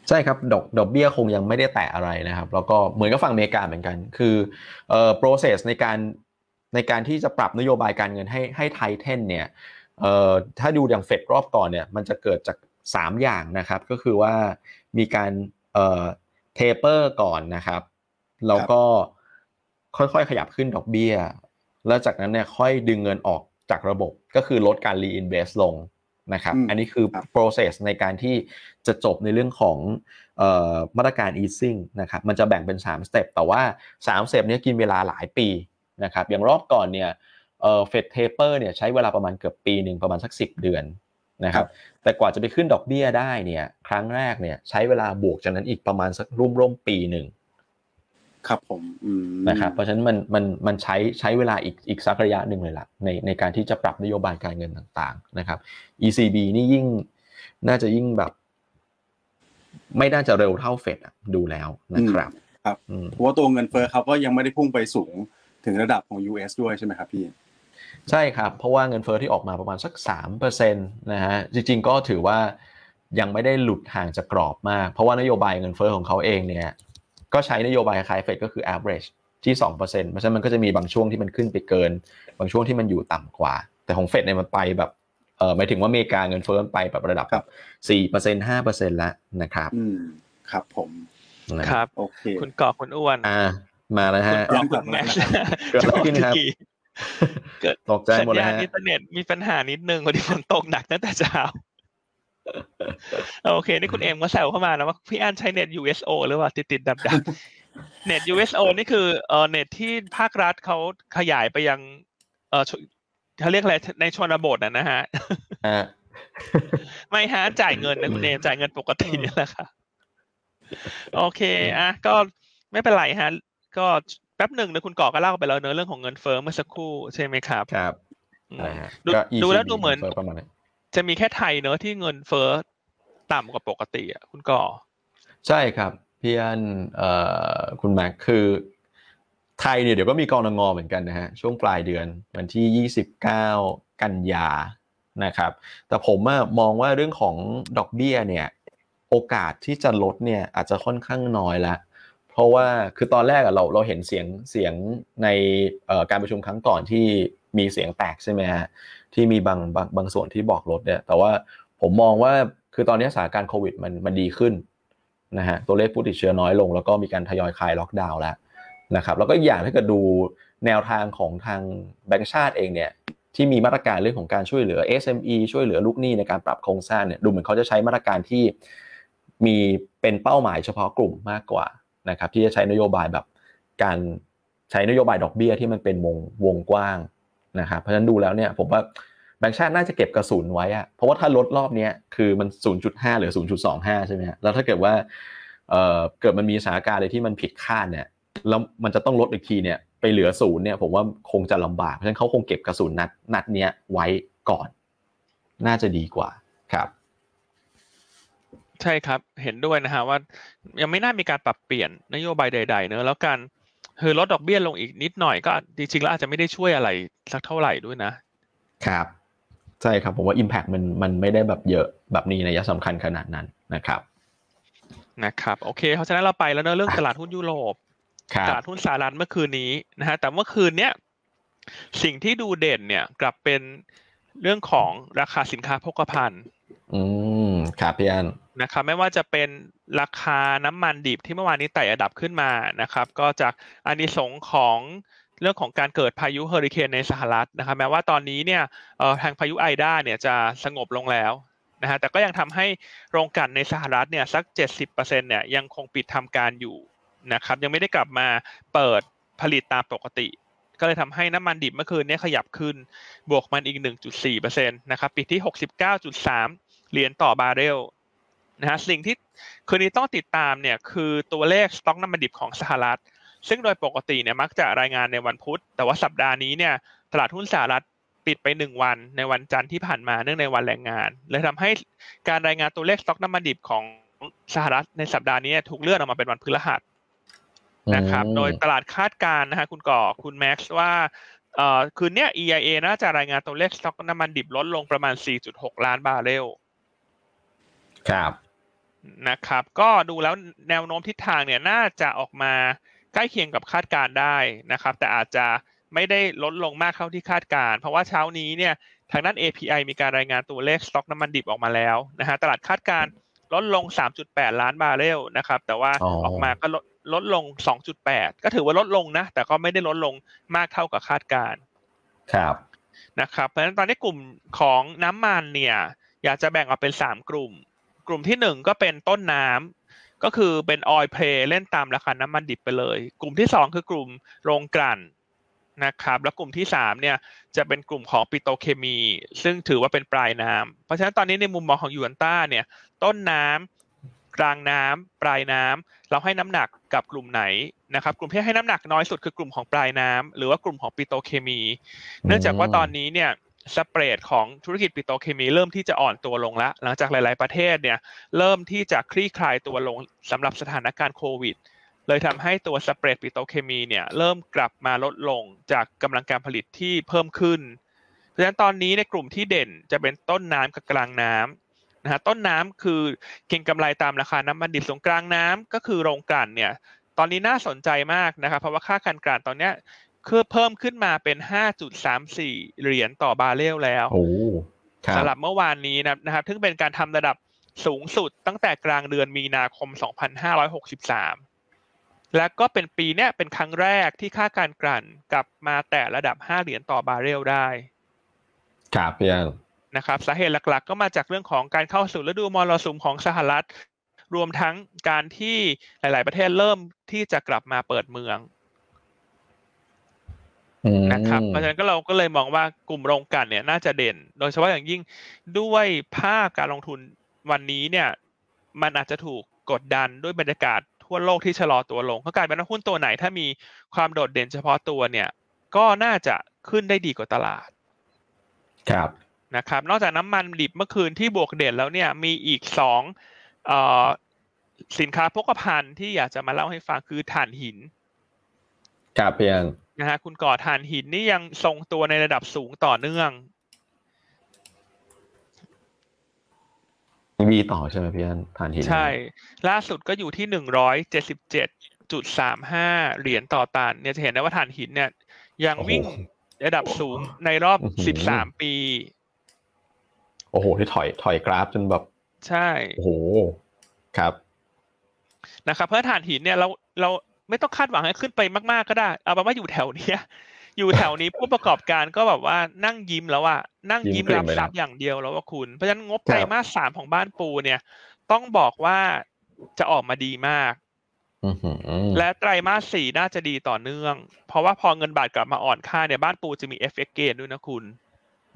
ใช่ครับดอกดอกเบี้ยคงยังไม่ได้แตะอะไรนะครับ แล้วก็เหมือนกับฝั่งอเมริกาเหมือนกัน คือเอ่อ process ในการในการที่จะปรับนโยบายการเงินให้ให้ไทเทนเนี่ยเอ่อถ้าดูอย่างเฟดรอบก่อนเนี่ยมันจะเกิดจาก 3 อย่างนะครับ ก็คือว่ามีการเอ่อเทเปอร์ก่อนนะครับ แล้วก็ค่อยๆขยับขึ้นดอกเบี้ย แล้วจากนั้นเนี่ยค่อยดึงเงินออกจากระบบก็คือลดการ reinvest ลงนะครับอืมอันนี้คือครับ process ในการที่จะจบในเรื่องของเอ่อมาตรการ easing นะครับมันจะแบ่งเป็น3สเต็ปแต่ว่า3สเต็ปเนี้ยกินเวลาหลายปีนะครับอย่างรอบก่อนเนี่ยเอ่อ Fed taper เนี่ยใช้เวลาประมาณเกือบปีหนึ่งประมาณสัก 10 เดือนนะครับแต่กว่าจะไปขึ้นดอกเบี้ยได้เนี่ยครั้งแรกเนี่ยใช้เวลาบวกจากนั้นอีกประมาณสักร่วมร่วมๆปีหนึ่ง ครับผมอืมนะครับเพราะฉะนั้นมันมันมันใช้ใช้เวลาอีกอีกสักระยะหนึ่งเลยล่ะในในการที่จะปรับนโยบายการเงินต่างๆนะครับ ECB นี่ยิ่งน่าจะยิ่งแบบ ไม่น่าจะเร็วเท่าเฟดอะดูแล้วนะครับครับอืมเพราะว่าตัวเงินเฟ้อเขาก็ยังไม่ได้พุ่งไปสูงถึงระดับของ US ด้วยใช่ไหมครับพี่ใช่ครับ เพราะว่าเงินเฟอ้อที่ออกมาประมาณสัก3%นะฮะจริง ๆ ก็ถือว่ายังไม่ได้หลุดห่างจากกรอบมาก เพราะว่านโยบายเงินเฟอ้อของเขาเองเนี่ย ก็ใช้นโยบายคล้ายเฟดก็คือ average ที่2%เพราะฉะนั้นมันก็จะมีบางช่วงที่มันขึ้นไปเกิน บางช่วงที่มันอยู่ต่ำกว่า แต่ของเฟดเนี่ยมันไปแบบเออหมายถึงว่าอเมริกาเงินเฟ้อมันไปแบบระดับแบบสี่เปอร์เซ็นห้าเปอร์เซ็นแล้วนะครับอืมครับผมครับโอเคคุณก่อคุณอ้วนอ่ามาแล้วคุณฮะกรอกคุณแม็กซ์เกิดอะไรขึ้นครับเกิดตกใจสัญหมดเลยญาณฮะอินเทอร์เน็ตมีปัญหานิดนึงวันนี้ฝนตกหนักตั้งแต่เช้า โอเค นี่คุณเอ็มก็แซวเข้ามานะว่าพี่อันใช้เน็ต USO หรือว่าติดติดดับดับๆเน็ต USO นี่คือเออเน็ตที่ภาครัฐเขาขยายไปยัง เออชเขาเรียกอะไรในชนบทนะนะฮะอ่าไม่ฮะจ่ายเงินนะคุณเอมจ่ายเงินปกตินี่แหละค่ะ โอเค อะ ก็ไม่เป็นไรฮะ ก็แป๊บหนึ่งนะคุณก่อก็เล่าไปแล้วเนอะเรื่องของเงินเฟ้อเมื่อสักครู่ใช่ไหมครับ ครับอืมใช่ฮะดูก็ดูแล้ว ECB ดูเหมือนงิฟ้ประมาณนี้ จะมีแค่ไทยเนอะที่เงินเฟ้อต่ำกว่าปกติอะคุณก่อ ใช่ครับพี่อันคุณแม็กคือไทยเนี่ยเดี๋ยวก็มีกรงงอเหมือนกันนะฮะช่วงปลายเดือนวันที่ 29 กันยานะครับ แต่ผมมองว่าเรื่องของดอกเบี้ยเนี่ยโอกาสที่จะลดเนี่ยอาจจะค่อนข้างน้อยละเพราะว่าคือตอนแรกเราเราเห็นเสียงเสียงในการประชุมครั้งก่อนที่มีเสียงแตกใช่ไหมฮะ ที่มีบางบางบางส่วนที่บอกลดเนี่ย แต่ว่าผมมองว่าคือตอนนี้สถานการณ์โควิดมันมันดีขึ้นนะฮะตัวเลขผู้ติดเชื้อน้อยลง แล้วก็มีการทยอยคลายล็อกดาวน์แล้วนะครับแล้วก็อย่างถ้าเกิดดูแนวทางของทางแบงก์ชาติเองเนี่ยที่มีมาตรการเรื่องของการช่วยเหลือ SME ช่วยเหลือลูกหนี้ในการปรับโครงสร้างเนี่ยดูเหมือนเขาจะใช้มาตรการที่มีเป็นเป้าหมายเฉพาะกลุ่มมากกว่านะครับที่จะใช้นโยบายแบบการใช้นโยบายดอกเบี้ยที่มันเป็นวงวงกว้าง นะครับเพราะฉะนั้นดูแล้วเนี่ยผมว่าแบงก์ชาติน่าจะเก็บกระสุนไว้อะเพราะว่าถ้าลดรอบนี้คือมัน 0.5 หรือ 0.25 ใช่ไหมฮะแล้วถ้าเกิดว่าเอ่อเกิดมันมีสถานการณ์อะไรที่มันผิดคาดเนี่ยแล้วมันจะต้องลดอีกทีเนี่ยไปเหลือศูนย์เนี่ยผมว่าคงจะลำบาก เพราะฉะนั้นเขาคงเก็บกระสุนนัดนัดเนี้ยไว้ก่อน น่าจะดีกว่าครับ ใช่ครับเห็นด้วยนะฮะว่ายังไม่น่ามีการปรับเปลี่ยนนโยบายใด ๆ เนอะแล้วการ คือลดดอกเบี้ยลงอีกนิดหน่อยก็จริงๆแล้วอาจจะไม่ได้ช่วยอะไรสักเท่าไหร่ด้วยนะครับ ใช่ครับผมว่า Impact มันมันไม่ได้แบบเยอะแบบนี้ในยะสำคัญขนาดนั้นนะครับนะครับโอเคเพราะฉะนั้นเราไปแล้วเนอะเรื่องตลาดหุ้นยุโรปครัตบลาดหุ้นสหรัฐเมื่อคืนนี้นะฮะแต่เมื่อคืนเนี้ยสิ่งที่ดูเด่นเนี่ยกลับเป็นเรื่องของราคาสินค้าโภคภัณฑ์ อืมครับพี่อัน นะครับไม่ว่าจะเป็นราคาน้ำมันดิบที่เมื่อวานนี้ไต่ระดับขึ้นมานะครับ ก็จากอานิสงของเรื่องของการเกิดพายุเฮอริเคนในสหรัฐนะครับ แม้ว่าตอนนี้เนี่ยทางพายุไอด้าเนี่ยจะสงบลงแล้วนะฮะแต่ก็ยังทำให้โรงกลั่นในสหรัฐเนี่ยสัก 70%เนี่ยยังคงปิดทำการอยู่นะครับ ยังไม่ได้กลับมาเปิดผลิตตามปกติ ก็เลยทำให้น้ำมันดิบเมื่อคืนเนี้ยขยับขึ้น บวกมันอีก 1.4%นะครับปิดที่ 69.3 เหรียญต่อบาร์เรล นะฮะสิ่งที่คืนนี้ต้องติดตามเนี่ยคือตัวเลขสต็อกน้ำมันดิบของสหรัฐ ซึ่งโดยปกติเนี่ยมักจะรายงานในวันพุธ แต่ว่าสัปดาห์นี้เนี่ยตลาดหุ้นสหรัฐปิดไปหนึ่งวันในวันจันทร์ที่ผ่านมาเนื่องในวันแรงงานเลยทำให้การรายงานตัวเลขสต็อกน้ำมันดิบของสหรัฐในสัปดาห์นี้ถูกเลื่อนออกมาเป็นวันพฤหัสนะครับอืมโดยตลาดคาดการณ์นะฮะคุณก่อคุณแม็กซ์ว่าเอ่อคืนเนี้ย EIA น่าจะรายงานตัวเลขสต็อกน้ำมันดิบลดลงประมาณ 4.6 ล้านบาร์เรล ครับ นะครับ ก็ดูแล้วแนวโน้มทิศทางเนี่ยน่าจะออกมาใกล้เคียงกับคาดการณ์ได้นะครับ แต่อาจจะไม่ได้ลดลงมากเท่าที่คาดการณ์เพราะว่าเช้านี้เนี่ยทางด้าน API มีการรายงานตัวเลขสต็อกน้ำมันดิบออกมาแล้วนะฮะตลาดคาดการณ์ลดลง 3.8 ล้านบาร์เรลนะครับ แต่ว่าอ๋อออกมาก็ลดลดลง 2.8 ก็ถือว่าลดลงนะ แต่ก็ไม่ได้ลดลงมากเท่ากับคาดการณ์ครับนะครับ เพราะฉะนั้นตอนนี้กลุ่มของน้ำมันเนี่ย อยากจะแบ่งออกเป็นสามกลุ่ม กลุ่มที่หนึ่งก็เป็นต้นน้ำก็คือเป็นออยเพลเล่นตามราคาน้ำมันดิบไปเลย กลุ่มที่สองคือกลุ่มโรงกลั่นนะครับแล้วกลุ่มที่สามเนี่ยจะเป็นกลุ่มของปิโตเคมี ซึ่งถือว่าเป็นปลายน้ำเพราะฉะนั้นตอนนี้ในมุมมองของยูนต้าเนี่ยต้นน้ำกกลางน้ำปลายน้ำเราให้น้ำหนักกับกลุ่มไหนนะครับกลุ่มที่ให้น้ำหนักน้อยสุดคือกลุ่มของปลายน้ำหรือว่ากลุ่มของปิโตเคมี เนื่องจากว่าตอนนี้เนี่ย สเปรดของธุรกิจปิโตรเคมีเริ่มที่จะอ่อนตัวลงแล้ว หลังจากหลาย ๆประเทศเนี่ยเริ่มที่จะคลี่คลายตัวลงสำหรับสถานการณ์โควิด เลยทำให้ตัวสเปรดปิโตรเคมีเนี่ยเริ่มกลับมาลดลงจากกำลังการผลิตที่เพิ่มขึ้น เพราะฉะนั้นตอนนี้ในกลุ่มที่เด่นจะเป็นต้นน้ำกับกลางน้ำนะฮะต้นน้ำคือเก็งกำไรตามราคาน้ำมันดิบส่วนกลางน้ำก็คือโรงกลั่นเนี่ยตอนนี้น่าสนใจมากนะครับเพราะว่าค่าการกลั่นตอนเนี้ย คือเพิ่มขึ้นมาเป็น 5.34 เหรียญต่อบาร์เรลแล้วโอ้ครับสำหรับเมื่อวานนี้นะนะครับซึ่งเป็นการทำระดับสูงสุดตั้งแต่กลางเดือนมีนาคม 2563 และก็เป็นปีเนี้ยเป็นครั้งแรกที่ค่าการกลั่นกลับมาแตะระดับ 5 เหรียญต่อบาร์เรลได้ ครับพี่อันนะครับสาเหตุหลักๆ ก็มาจากเรื่องของการเข้าสู่ฤดูมรสุมของสหรัฐ รวมทั้งการที่หลาย ๆ ประเทศเริ่มที่จะกลับมาเปิดเมืองอืม นะครับเพราะฉะนั้นก็เราก็เลยมองว่ากลุ่มโรงกลั่นเนี่ยน่าจะเด่น โดยเฉพาะอย่างยิ่งด้วยภาคการลงทุนวันนี้เนี่ย มันอาจจะถูกกดดันด้วยบรรยากาศทั่วโลกที่ชะลอตัวลงก็กลายเป็นว่าหุ้นตัวไหน ถ้ามีความโดดเด่นเฉพาะตัวเนี่ย ก็น่าจะขึ้นได้ดีกว่าตลาด ครับนะครับ นอกจากน้ำมันดิบเมื่อคืนที่บวกเด่นแล้วเนี่ยมีอีกสองเอ่อสินค้าโภคภัณฑ์ที่อยากจะมาเล่าให้ฟังคือถ่านหิน ครับพี่อัน นะฮะคุณก่อถ่านหินนี่ยังทรงตัวในระดับสูงต่อเนื่องวีต่อใช่ไหมพี่อันทานหินใช่ ล่าสุดก็อยู่ที่หนึ่งร้อยเจ็ดสิบเจ็ดจุดสามห้าเหรียญต่อตันเนี่ยจะเห็นได้ว่าถ่านหินเนี่ย ยังวิ่งระดับสูงในรอบสิบสามปี โอ้โห ที่ถอยถอยกราฟจนแบบใช่ โอ้โห ครับนะครับ เพราะถ่านหินเนี่ยเราเรา ไม่ต้องคาดหวังให้ขึ้นไปมากๆก็ได้ เอาเป็นว่าอยู่แถวเนี้ย อยู่แถวนี้ผู้ประกอบการก็แบบว่านั่งยิ้มแล้วอะนั่งยิ้มยิ้มกริ่รับทรัพแล้วย์อย่างเดียวแล้วว่าคุณ เพราะฉะนั้นงบครับไตรมาสสามของบ้านปูเนี่ย ต้องบอกว่าจะออกมาดีมากอือหือและไตรมาสสี่น่าจะดีต่อเนื่อง เพราะว่าพอเงินบาทกลับมาอ่อนค่าเนี่ยบ้านปูจะมี FX gain ด้วยนะคุณ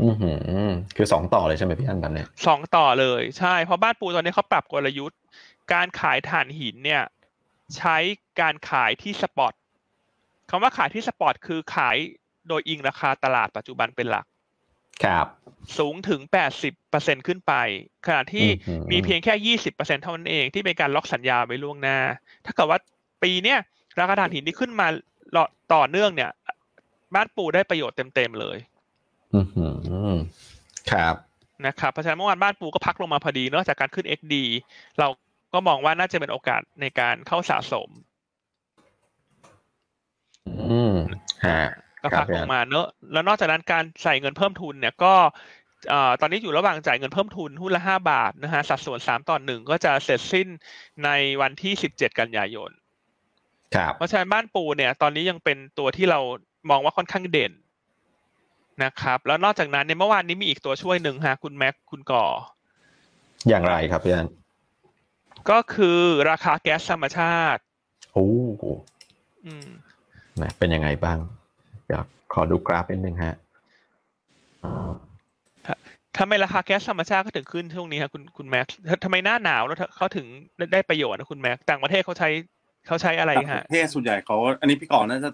อือหือคือสองต่อเลยใช่ไหมพี่อันแบบเนี้ยสองต่อเลยใช่เพราะบ้านปูตอนนี้เขาปรับกลยุทธ์ การขายถ่านหินเนี่ย ใช้การขายที่ spotคำว่าขายที่สปอตคือขายโดยอิงราคาตลาดปัจจุบันเป็นหลัก ครับ สูงถึง 80%ขึ้นไป ขณะที่อือหือมีเพียงแค่ 20%เท่านั้นเองที่เป็นการล็อกสัญญาไว้ล่วงหน้า ถ้าเกิดว่าปีเนี้ยราคาถ่านหินที่ขึ้นมาต่อเนื่องเนี่ย บ้านปูได้ประโยชน์เต็มๆเลย อือหือครับนะครับเพราะฉะนั้นเมื่อวานบ้านปูก็พักลงมาพอดีเนอะจากการขึ้น XD เรา ก็มองว่าน่าจะเป็นโอกาสในการเข้าสะสม อืมฮะก็ครับพักลงมาเนอะแล้วนอกจากนั้นการใส่เงินเพิ่มทุนเนี่ยก็เอ่อตอนนี้อยู่ระหว่างจ่ายเงินเพิ่มทุนหุ้นละห้าบาทนะฮะสัดส่วนสามต่อหนึ่งก็จะเสร็จสิ้นในวันที่สิบเจ็ดกันยายนครับเพราะฉะนั้นบ้านปูเนี่ย ตอนนี้ยังเป็นตัวที่เรามองว่าค่อนข้างเด่นนะครับ แล้วนอกจากนั้นเนี่ยเมื่อวานนี้มีอีกตัวช่วยหนึ่งฮะคุณแม็กคุณก่อ อย่างไรครับพี่อัน ก็คือราคาแก๊สธรรมชาติ โอ้โหอืมแหมเป็นยังไงบ้างเดี๋ยวขอดูกราฟนิดนึงฮะทำไมราคาแก๊สธรรมชาติก็ถึงขึ้นช่วงนี้ครับคุณคุณแม็กซ์ทำไมหน้าหนาวแล้วเขาถึงได้ได้ประโยชน์นะคุณแม็กซ์ต่างประเทศเขาใช้เขาใช้อะไรต่างปฮะระเทศส่วนใหญ่เขาอันนี้พี่ก่อนน่าจะ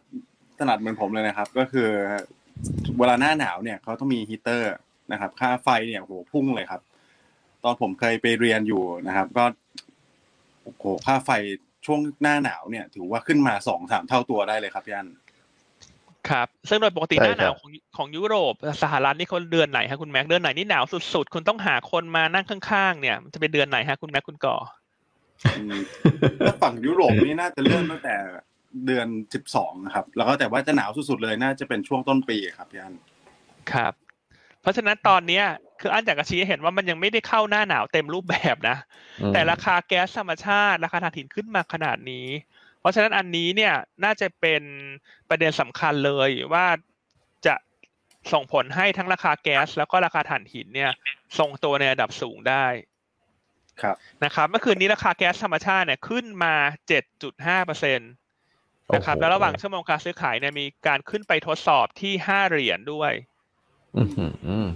ถนัดเหมือนผมเลยนะครับ ก็คือ เวลาหน้าหนาวเนี่ยเขาต้องมีฮีเตอร์นะครับ ค่าไฟเนี่ยโหพุ่งเลยครับ ตอนผมเคยไปเรียนอยู่นะครับ ก็ โอ้โหค่าไฟช่วงหน้าหนาวเนี่ย ถือว่าขึ้นมาสองสามเท่าตัวได้เลยครับพี่อันครับ ซึ่งโดยปกติใช่หน้าหนาวครับของของยุโรปสหรัฐนี่เขาเดือนไหนฮะคุณแม็กซ์เดือนไหนนี่หนาวสุดๆ คุณต้องหาคนมานั่งข้างๆ เนี่ยมันจะเป็นเดือนไหนฮะคุณแม็กซ์คุณก่ออืมถ้าฝั่งยุโรปนี่น่าจะเริ่มตั้งแต่เดือนสิบสองนะครับ แล้วก็แต่ว่าจะหนาวสุดๆเลยน่าจะเป็นช่วงต้นปีครับพี่อันครับ เพราะฉะนั้นตอนเนี้ย คืออันจากกระชี้ให้เห็นว่ามันยังไม่ได้เข้าหน้าหนาวเต็มรูปแบบนะอืมแต่ราคาแก๊สธรรมชาติ ราคาถ่านหินขึ้นมาขนาดนี้ เพราะฉะนั้นอันนี้เนี่ยน่าจะเป็นประเด็นสำคัญเลยว่าจะส่งผลให้ทั้งราคาแก๊ส แล้วก็ราคาถ่านหินเนี่ยทรงตัวในระดับสูงได้ครับนะครับเมื่อคืนนี้ราคาแก๊สธรรมชาติเนี่ยขึ้นมา7.5เปอร์เซ็นตนะครับโอ้โหแล้วระหว่างชั่วโมงการซื้อขายเนี่ยมีการขึ้นไปทดสอบที่5เหรียญด้วยอื้อหือ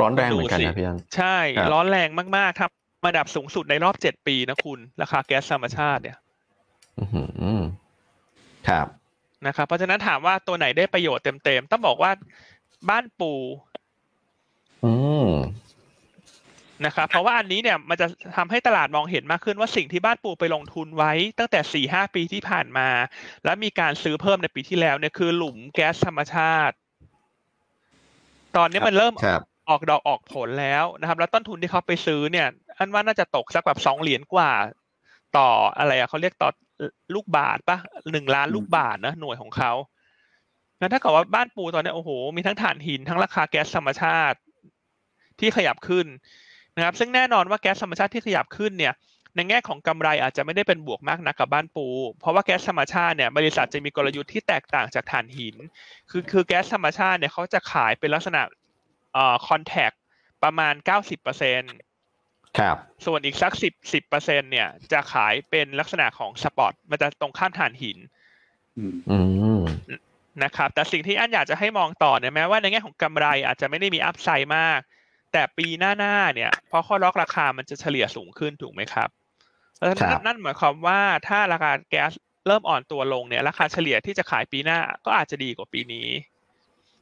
ร้อนแรงเหมือนกันดูสินะพี่อันใช่ครับร้อนแรงมากๆทำระดับสูงสุดในรอบเจ็ดปีนะคุณ ราคาแก๊สธรรมชาติเนี่ยอือหือครับนะครับเพราะฉะนั้นถามว่าตัวไหนได้ประโยชน์เต็มๆ ต้องบอกว่าบ้านปูอืมนะครับเพราะว่าอันนี้เนี่ยมันจะทำให้ตลาดมองเห็นมากขึ้นว่าสิ่งที่บ้านปูไปลงทุนไว้ ตั้งแต่สี่ห้าปีที่ผ่านมา แล้วมีการซื้อเพิ่มในปีที่แล้วเนี่ยคือหลุมแก๊สธรรมชาติ ตอนนี้มันเริ่มครับ ออกดอกออกผลแล้วนะครับ แล้วต้นทุนที่เขาไปซื้อเนี่ยอันว่าน่าจะตกสักแบบสองเหรียญกว่า ต่ออะไรอะเขาเรียกต่อลูกบาทปะหนึ่งล้านลูกบาทนะหน่วยของเขางั้นถ้าเกิดว่าบ้านปูตอนนี้โอ้โหมีทั้งถ่านหินทั้งราคาแก๊สธรรมชาติที่ขยับขึ้นนะครับ ซึ่งแน่นอนว่าแก๊สธรรมชาติที่ขยับขึ้นเนี่ย ในแง่ของกำไรอาจจะไม่ได้เป็นบวกมากนักกับบ้านปู เพราะว่าแก๊สธรรมชาติเนี่ยบริษัทจะมีกลยุทธ์ที่แตกต่างจากถ่านหิน คือคือแก๊สธรรมชาติเนี่ยเขาจะขายเป็นลักษณะ เอ่อคอนแทคประมาณ90%ครับ ส่วนอีกสัก10 10%เนี่ย จะขายเป็นลักษณะของสปอตมันจะตรงข้ามถ่านหินอืมอืมนะครับ แต่สิ่งที่อันอยากจะให้มองต่อเนี่ยแม้ว่าในแง่ของกำไรอาจจะไม่ได้มีอัพไซด์มาก แต่ปีหน้าๆเนี่ยพอข้อล็อกราคามันจะเฉลี่ยสูงขึ้นถูกไหมครับเพราะฉะครันั้นบนั่นหมายความว่าถ้าราคาแก๊สเริ่มอ่อนตัวลงเนี่ยราคาเฉลี่ยที่จะขายปีหน้าก็อาจจะดีกว่าปีนี้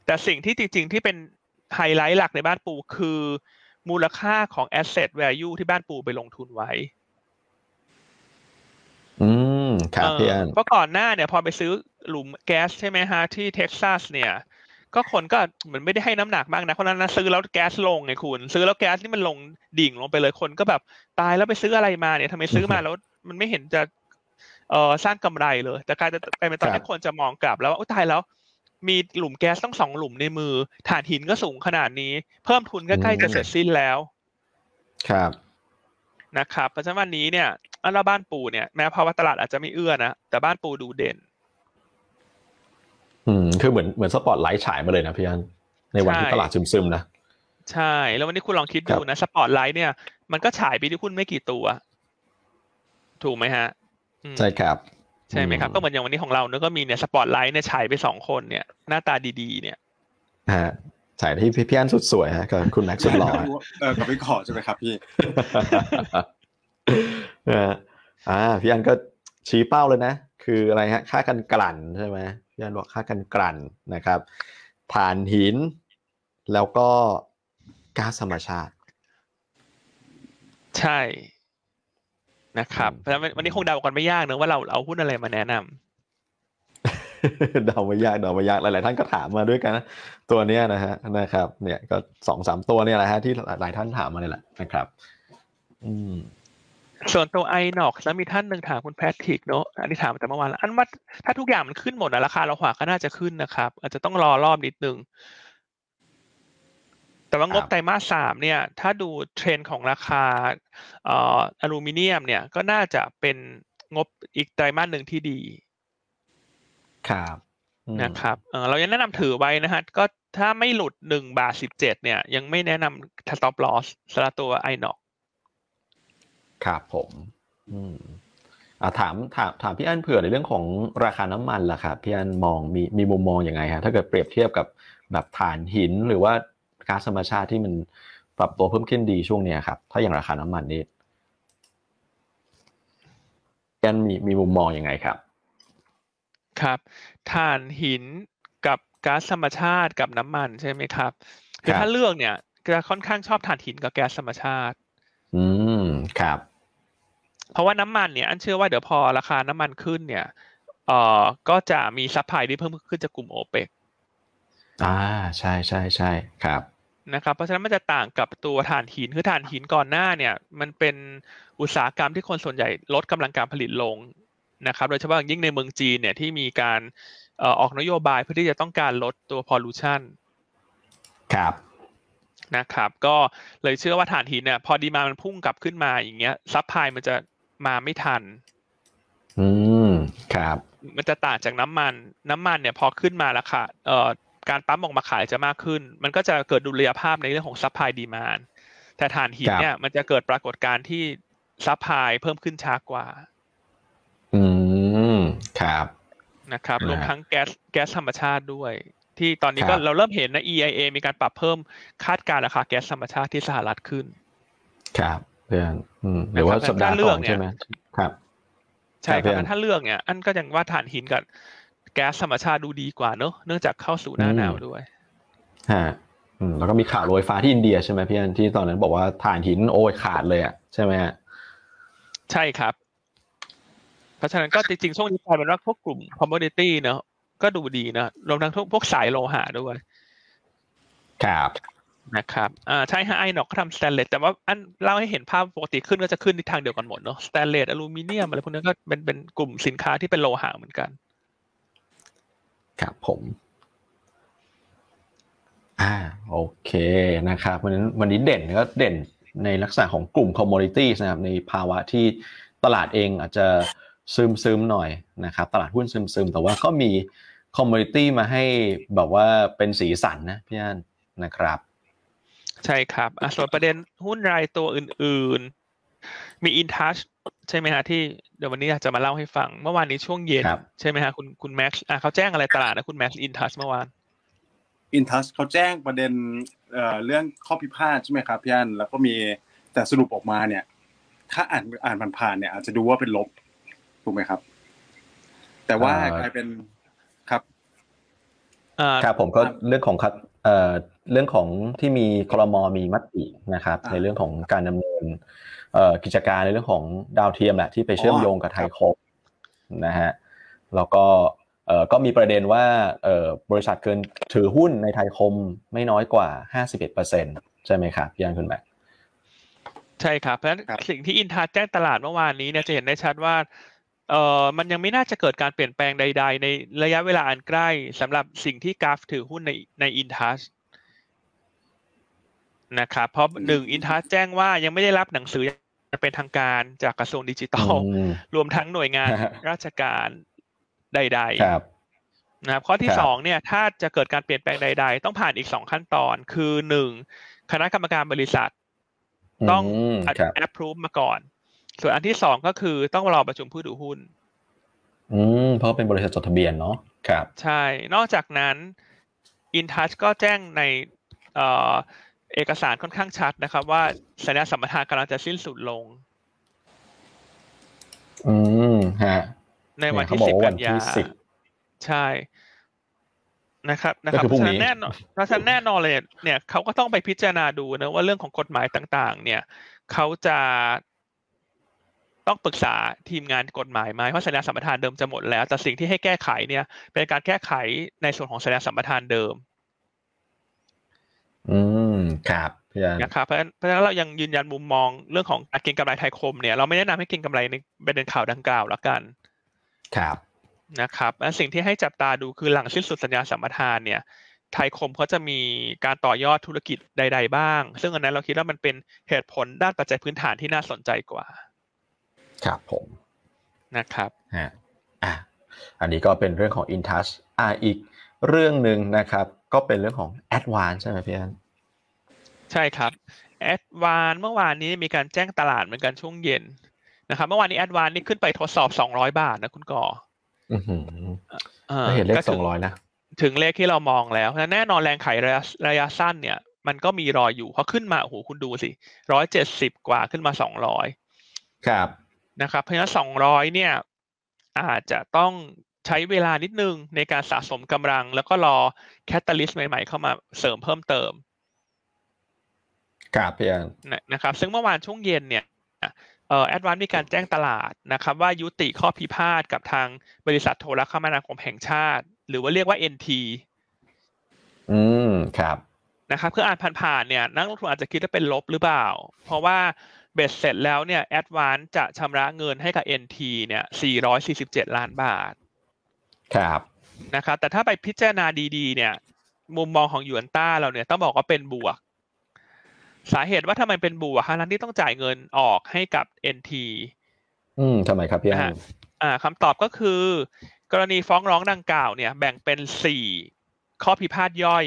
แต่สิ่งที่จริง ๆ ที่เป็น ไฮไลท์หลักในบ้านปูคือมูลค่าของ asset value ที่บ้านปูไปลงทุนไว้ อืมครับเออพี่อันเพราะก่อนหน้าเนี่ย พอไปซื้อหลุมแก๊สใช่ไหมฮะที่เท็กซัสเนี่ย ก็คนก็เหมือนไม่ได้ให้น้ำหนักมากนะเพราะฉะนั้นนะซื้อแล้วแก๊สลงไงคุณ ซื้อแล้วแก๊สนี่มันลงดิ่งลงไปเลยคนก็แบบตายแล้วไปซื้ออะไรมาเนี่ยทำไมซื้อมาแล้ว มันไม่เห็นจะเออสร้างกำไรเลย แต่กลายจะกลายเป็นตอนครันี้บคนจะมองกลับแล้วว่าโอ้ตายแล้ว มีหลุมแก๊สต้องสองหลุมในมือถ่านหินก็สูงขนาดนี้ เพิ่มทุนก็ใกล้จะเสร็จสิ้นแล้ว ครับนะครับเพราะฉะนั้นวันนี้เนี่ยอันว่าบ้านปูเนี่ยแม้ภาวะตลาดอาจจะไม่เอื้อนะแต่บ้านปูดูเด่น อืมคือเหมือนเหมือนสปอตไลท์ฉายมาเลยนะพี่อันในวันที่ใช่ตลาดซึมๆนะใช่ แล้ววันนี้คุณลองคิดดูครับนะสปอตไลท์เนี่ยมันก็ฉายไปที่คุณไม่กี่ตัว ถูกไหมฮะอืมใช่ครับ ใช่ไหมครับอืก็เหมือนอย่างวันนี้ของเราเนี่ยก็มีเนี่ยสปอตไลท์เนี่ยฉายไปสองคนเนี่ย หน้าตาดีๆ เนี่ยฮะสายที่พี่พี่อันสุดสวยฮะกับคุณแม็กซ์สุดหล่อเออกับพี่ขอใช่ไหมครับพี่เอออ่าพี่อันก็ชี้เป้าเลยนะ คืออะไรฮะ ค่ากันกลั่นใช่ไหมพี่อันบอกค่ากันกลั่นนะครับถ่านหิน แล้วก็ก๊าซธรรมชาติ ใช่ นะครับอืมเพราะฉะนั้นวันนี้คงเดากันไม่ยากเนอะว่าเราเอาหุ้นอะไรมาแนะนำเดาไม่ยากเดาไม่ยากหลาย ๆ ท่านก็ถามมาด้วยกันนะตัวเนี้ยนะฮะนะครับ เนี่ยก็สองสามตัวเนี่ยแหละฮะที่หลายๆท่านถามมาเนี่ยแหละนะครับ อืมส่วนตัว iNox แล้วมีท่านหนึ่งถามคุณแพทริกเนอะอันนี้ถามมาแต่เมื่อวานแล้วอันว่าถ้าทุกอย่างมันขึ้นหมดนะราคาเราขวาก็น่าจะขึ้นนะครับ อาจจะต้องรอรอบนิดนึง แต่ว่างบครับไตรมาสสามเนี่ย ถ้าดูเทรนด์ของราคาเอ่ออลูมิเนียมเนี่ยก็น่าจะเป็นงบอีกไตรมาสหนึ่งที่ดี ครับอืมนะครับเออเรายังแนะนำถือไว้นะฮะ ก็ถ้าไม่หลุดหนึ่งบาทสิบเจ็ดเนี่ย ยังไม่แนะนำ stop loss สำหรับตัว iNox ครับผม อืมอ่าถามถามถามพี่อันเผื่อในเรื่องของราคาน้ำมันล่ะครับพี่อันมองมีมีมุมมองยังไงฮะถ้าเกิดเปรียบเทียบกับแบบถ่านหินหรือว่า ก๊าซธรรมชาติที่มันปรับตัวเพิ่มขึ้นดีช่วงเนี้ยครับ ถ้าอย่างราคาน้ำมันนี่พี่อันมีมีมุมมองยังไงครับ ครับถ่านหินกับก๊าซธรรมชาติกับน้ำมันใช่ไหมครับคือครับถ้าเลือกเนี่ยจะค่อนข้างชอบถ่านหินกับแก๊สธรรมชาติ อืมครับ เพราะว่าน้ำมันเนี่ยอันเชื่อว่าเดี๋ยวพอราคาน้ำมันขึ้นเนี่ยเอ่อก็จะมี supply ที่เพิ่มขึ้นจากกลุ่มโอเปกอ่าใช่ใช่ใช่ครับ นะครับ เพราะฉะนั้นมันจะต่างกับตัวถ่านหิน คือถ่านหินก่อนหน้าเนี่ย มันเป็นอุตสาหกรรมที่คนส่วนใหญ่ลดกำลังการผลิตลงนะครับ โดยเฉพาะอย่างยิ่งในเมืองจีนเนี่ยที่มีการเอ่อออกนโยบายเพื่อที่จะต้องการลดตัว pollution ครับนะครับ ก็เลยเชื่อว่าถ่านหินเนี่ย พอ demand มันพุ่งกลับขึ้นมาอย่างเงี้ย supply มันจะมาไม่ทัน อืมครับ มันจะต่างจากน้ำมัน น้ำมันเนี่ย พอขึ้นมาราคาเอ่อ การปั๊มออกมาขายจะมากขึ้น มันก็จะเกิดดุลยภาพในเรื่องของ supply demandแต่ถ่านหินเนี่ยมันจะเกิดปรากฏการณ์ที่ supply เพิ่มขึ้นช้ากว่า อืมครับนะครับนะฮะรวมทั้งแก๊สแก๊สธรรมชาติด้วย ที่ตอนนี้ก็ครับเราเริ่มเห็นนะ EIA มีการปรับเพิ่มคาดการณ์ราคาแก๊สธรรมชาติที่สหรัฐขึ้น ครับเพื่อนอืมหรือว่านะครับสัปดาห์ก่อนถ้าเลือกเนี่ยใช่ไหมครับ ใช่ครับครับพี่อันถ้าเลือกเนี่ย อันก็ยังว่าถ่านหินกับ แก๊สธรรมชาติดูดีกว่าเนอะเนื่องจากเข้าสู่หน้าอืมหนาวด้วยฮะอืมแล้วก็มีข่าวโรงไฟฟ้าที่อินเดียใช่ไหมพี่อันที่ตอนนั้นบอกว่าถ่านหินโอ้ยขาดเลยอะใช่ไหมฮะใช่ครับ เพราะฉะนั้นก็จริงๆช่วงนี้กลายเป็นว่าพวกกลุ่ม commodity เนอะก็ดูดีนะรวมทั้งพวกสายโลหะด้วย ครับนะครับอ่าใช่ฮะ INOX ก็ทำสแตนเลสแต่ว่าอันเล่าให้เห็นภาพปกติขึ้นก็จะขึ้นในทางเดียวกันหมดเนาะสแตนเลสอลูมิเนียมอะไรพวกนั้นก็เป็นเป็นกลุ่มสินค้าที่เป็นโลหะเหมือนกัน ครับผมอ่าโอเคนะครับวันนั้นวันนี้เด่นก็เด่นในลักษณะของกลุ่ม commodities นะครับในภาวะที่ตลาดเองอาจจะซึมซึมหน่อยนะครับตลาดหุ้นซึมซึมแต่ว่าก็มี commodity มาให้แบบว่าเป็นสีสันนะพี่อันนะครับ ใช่ครับส่วนประเด็นหุ้นรายตัวอื่นๆ มี InTouch ใช่ไหมฮะที่เดี๋ยววันนี้อยากจะมาเล่าให้ฟัง เมื่อวานนี้ช่วงเย็นครับใช่ไหมฮะคุณคุณแม็กซ์อะเขาแจ้งอะไรตลาดนะคุณแม็กซ์ InTouch เมื่อวานอินทัชเขาแจ้งประเด็นเอ่อเรื่องข้อพิพาทใช่ไหมครับพี่อันแล้วก็มีแต่สรุปออกมาเนี่ย ถ้าอ่านอ่านผ่านๆเนี่ย อาจจะดูว่าเป็นลบถูกไหมครับ แต่ว่าเอ่อกลายเป็นครับอ่าครับผมก็เรื่องของคัดเอ่อเรื่องของที่มีคลมมีมตินะครับอ่าในเรื่องของการดำเนินเอ่อ กิจการในเรื่องของดาวเทียมแหละที่ไปเชื่อมโยงกับไทยคมนะฮะแล้วก็ก็มีประเด็นว่าบริษัทเกินถือหุ้นในไทยคมไม่น้อยกว่า 51%ใช่ไหมครับพี่อันคุณแม็กใช่ครับเพราะฉะนั้นสิ่งที่อินทัชแจ้งตลาดเมื่อวานนี้เนี่ยจะเห็นได้ชัดว่าเอ่อมันยังไม่น่าจะเกิดการเปลี่ยนแปลงใด ๆ ในระยะเวลาอันใกล้สำหรับสิ่งที่กราฟถือหุ้นในในอินทัชนะครับเพราะหนึ่งอินทัชแจ้งว่ายังไม่ได้รับหนังสือ อย่างเป็นทางการจากกระทรวงดิจิทัลอืมรวมทั้งหน่วยงานฮะราชการใดครับๆนะครับข้อที่ครับสองเนี่ยถ้าจะเกิดการเปลี่ยนแปลงใด ๆ ต้องผ่านอีกสองขั้นตอน คือหนึ่งคณะกรรมการบริษัท ต้องมครับแอปพรูฟมาก่อน ส่วนอันที่สองก็คือต้องรอประชุมผู้ถือหุ้น อืมเพราะเป็นบริษัทจดทะเบียนเนาะครับ ใช่ นอกจากนั้น InTouch ก็แจ้งในเอ่อ เอกสารค่อนข้างชัดนะครับ ว่าสัญญาสัมปทานกำลังจะสิ้นสุดลง อืมฮะในวันที่เนี่ยสิบเขาบอกว่ากันยาวันที่สิบใช่นะครับนะครับก็คือเพพรุ่ราะงฉะนี้นั้นแน่นอนเพราะฉะนั้นแน่นอนเลยเนี่ยเขาก็ต้องไปพิจารณาดูนะว่าเรื่องของกฎหมายต่าง ๆ เนี่ยเขาจะต้องปรึกษาทีมงานกฎหมายไหมเพราะสัญญาสัมปทานเดิมจะหมดแล้ว แต่สิ่งที่ให้แก้ไขเนี่ย เป็นการแก้ไขในส่วนของสัญญาสัมปทานเดิม อืม ครับพี่อันนะครับเพราะฉะนั้นเพราะฉะนั้นเรายังยืนยันมุมมองเรื่องของการเก็งกำไรไทยคมเนี่ยเราไม่แนะนำให้เก็งกำไรในประเด็นข่าวดังกล่าวแล้วกันครับ นะครับและสิ่งที่ให้จับตาดูคือหลังสิ้นสุดสัญญาสัมปทานเนี่ย ไทยคมเขาจะมีการต่อยอดธุรกิจใด ๆ บ้าง ซึ่งอันนั้นเราคิดว่ามันเป็นเหตุผลด้านปัจจัยพื้นฐานที่น่าสนใจกว่าครับผมนะครับ ฮะอะอันนี้ก็เป็นเรื่องของ InTouch อ่าอีกเรื่องหนึ่งนะครับ ก็เป็นเรื่องของ Advance ใช่ไหมพี่อันใช่ครับแอดวานเมื่อวานนี้มีการแจ้งตลาดเหมือนกันช่วงเย็นนะครับเมื่อวานนี้แอดวานนี่ขึ้นไปทดสอบ200บาทนะคุณก่ออือหือเอ่อไม่เห็นเลขก็สถึองร้อยนะ ถึงเลขที่เรามองแล้วและแน่นอนแรงขายระยะระยะสั้นเนี่ย มันก็มีรอยอยู่เพราะขึ้นมาโอ้โหคุณดูสิร้อยเจ็ดสิบกว่าขึ้นมาสองร้อยครับนะครับ เพราะฉะนั้นสองร้อยเนี่ย อาจจะต้อง ใช้เวลานิดนึงในการสะสมกำลัง แล้วก็รอ catalyst ใหม่ๆ เข้ามาเสริมเพิ่มเติมครับพี่อันนะนะครับ ซึ่งเมื่อวานช่วงเย็นเนี่ยเอ่อ ADVANC มีการแจ้งตลาดนะครับ ว่ายุติข้อพิพาทกับทางบริษัทโทรคมนาคมแห่งชาติ หรือว่าเรียกว่า NT อืมครับนะครับคืออ่านผ่านๆเนี่ยนักลงทุนอาจจะคิดว่าเป็นลบหรือเปล่า เพราะว่าเบ็ดเสร็จแล้วเนี่ยแอดวานจะชำระเงินให้กับ NT เนี่ย447 ล้านบาท ครับนะครับแต่ถ้าไปพิจารณาดีๆ เนี่ย มุมมองของยูนต้าเราเนี่ยต้องบอกว่าเป็นบวก สาเหตุว่าทำไมเป็นบวกทั้งที่ต้องจ่ายเงินออกให้กับ NT อืมทำไมครับพี่อันะนฮะอ่าคำตอบก็คือ กรณีฟ้องร้องดังกล่าวเนี่ย แบ่งเป็นสี่ข้อพิพาทย่อย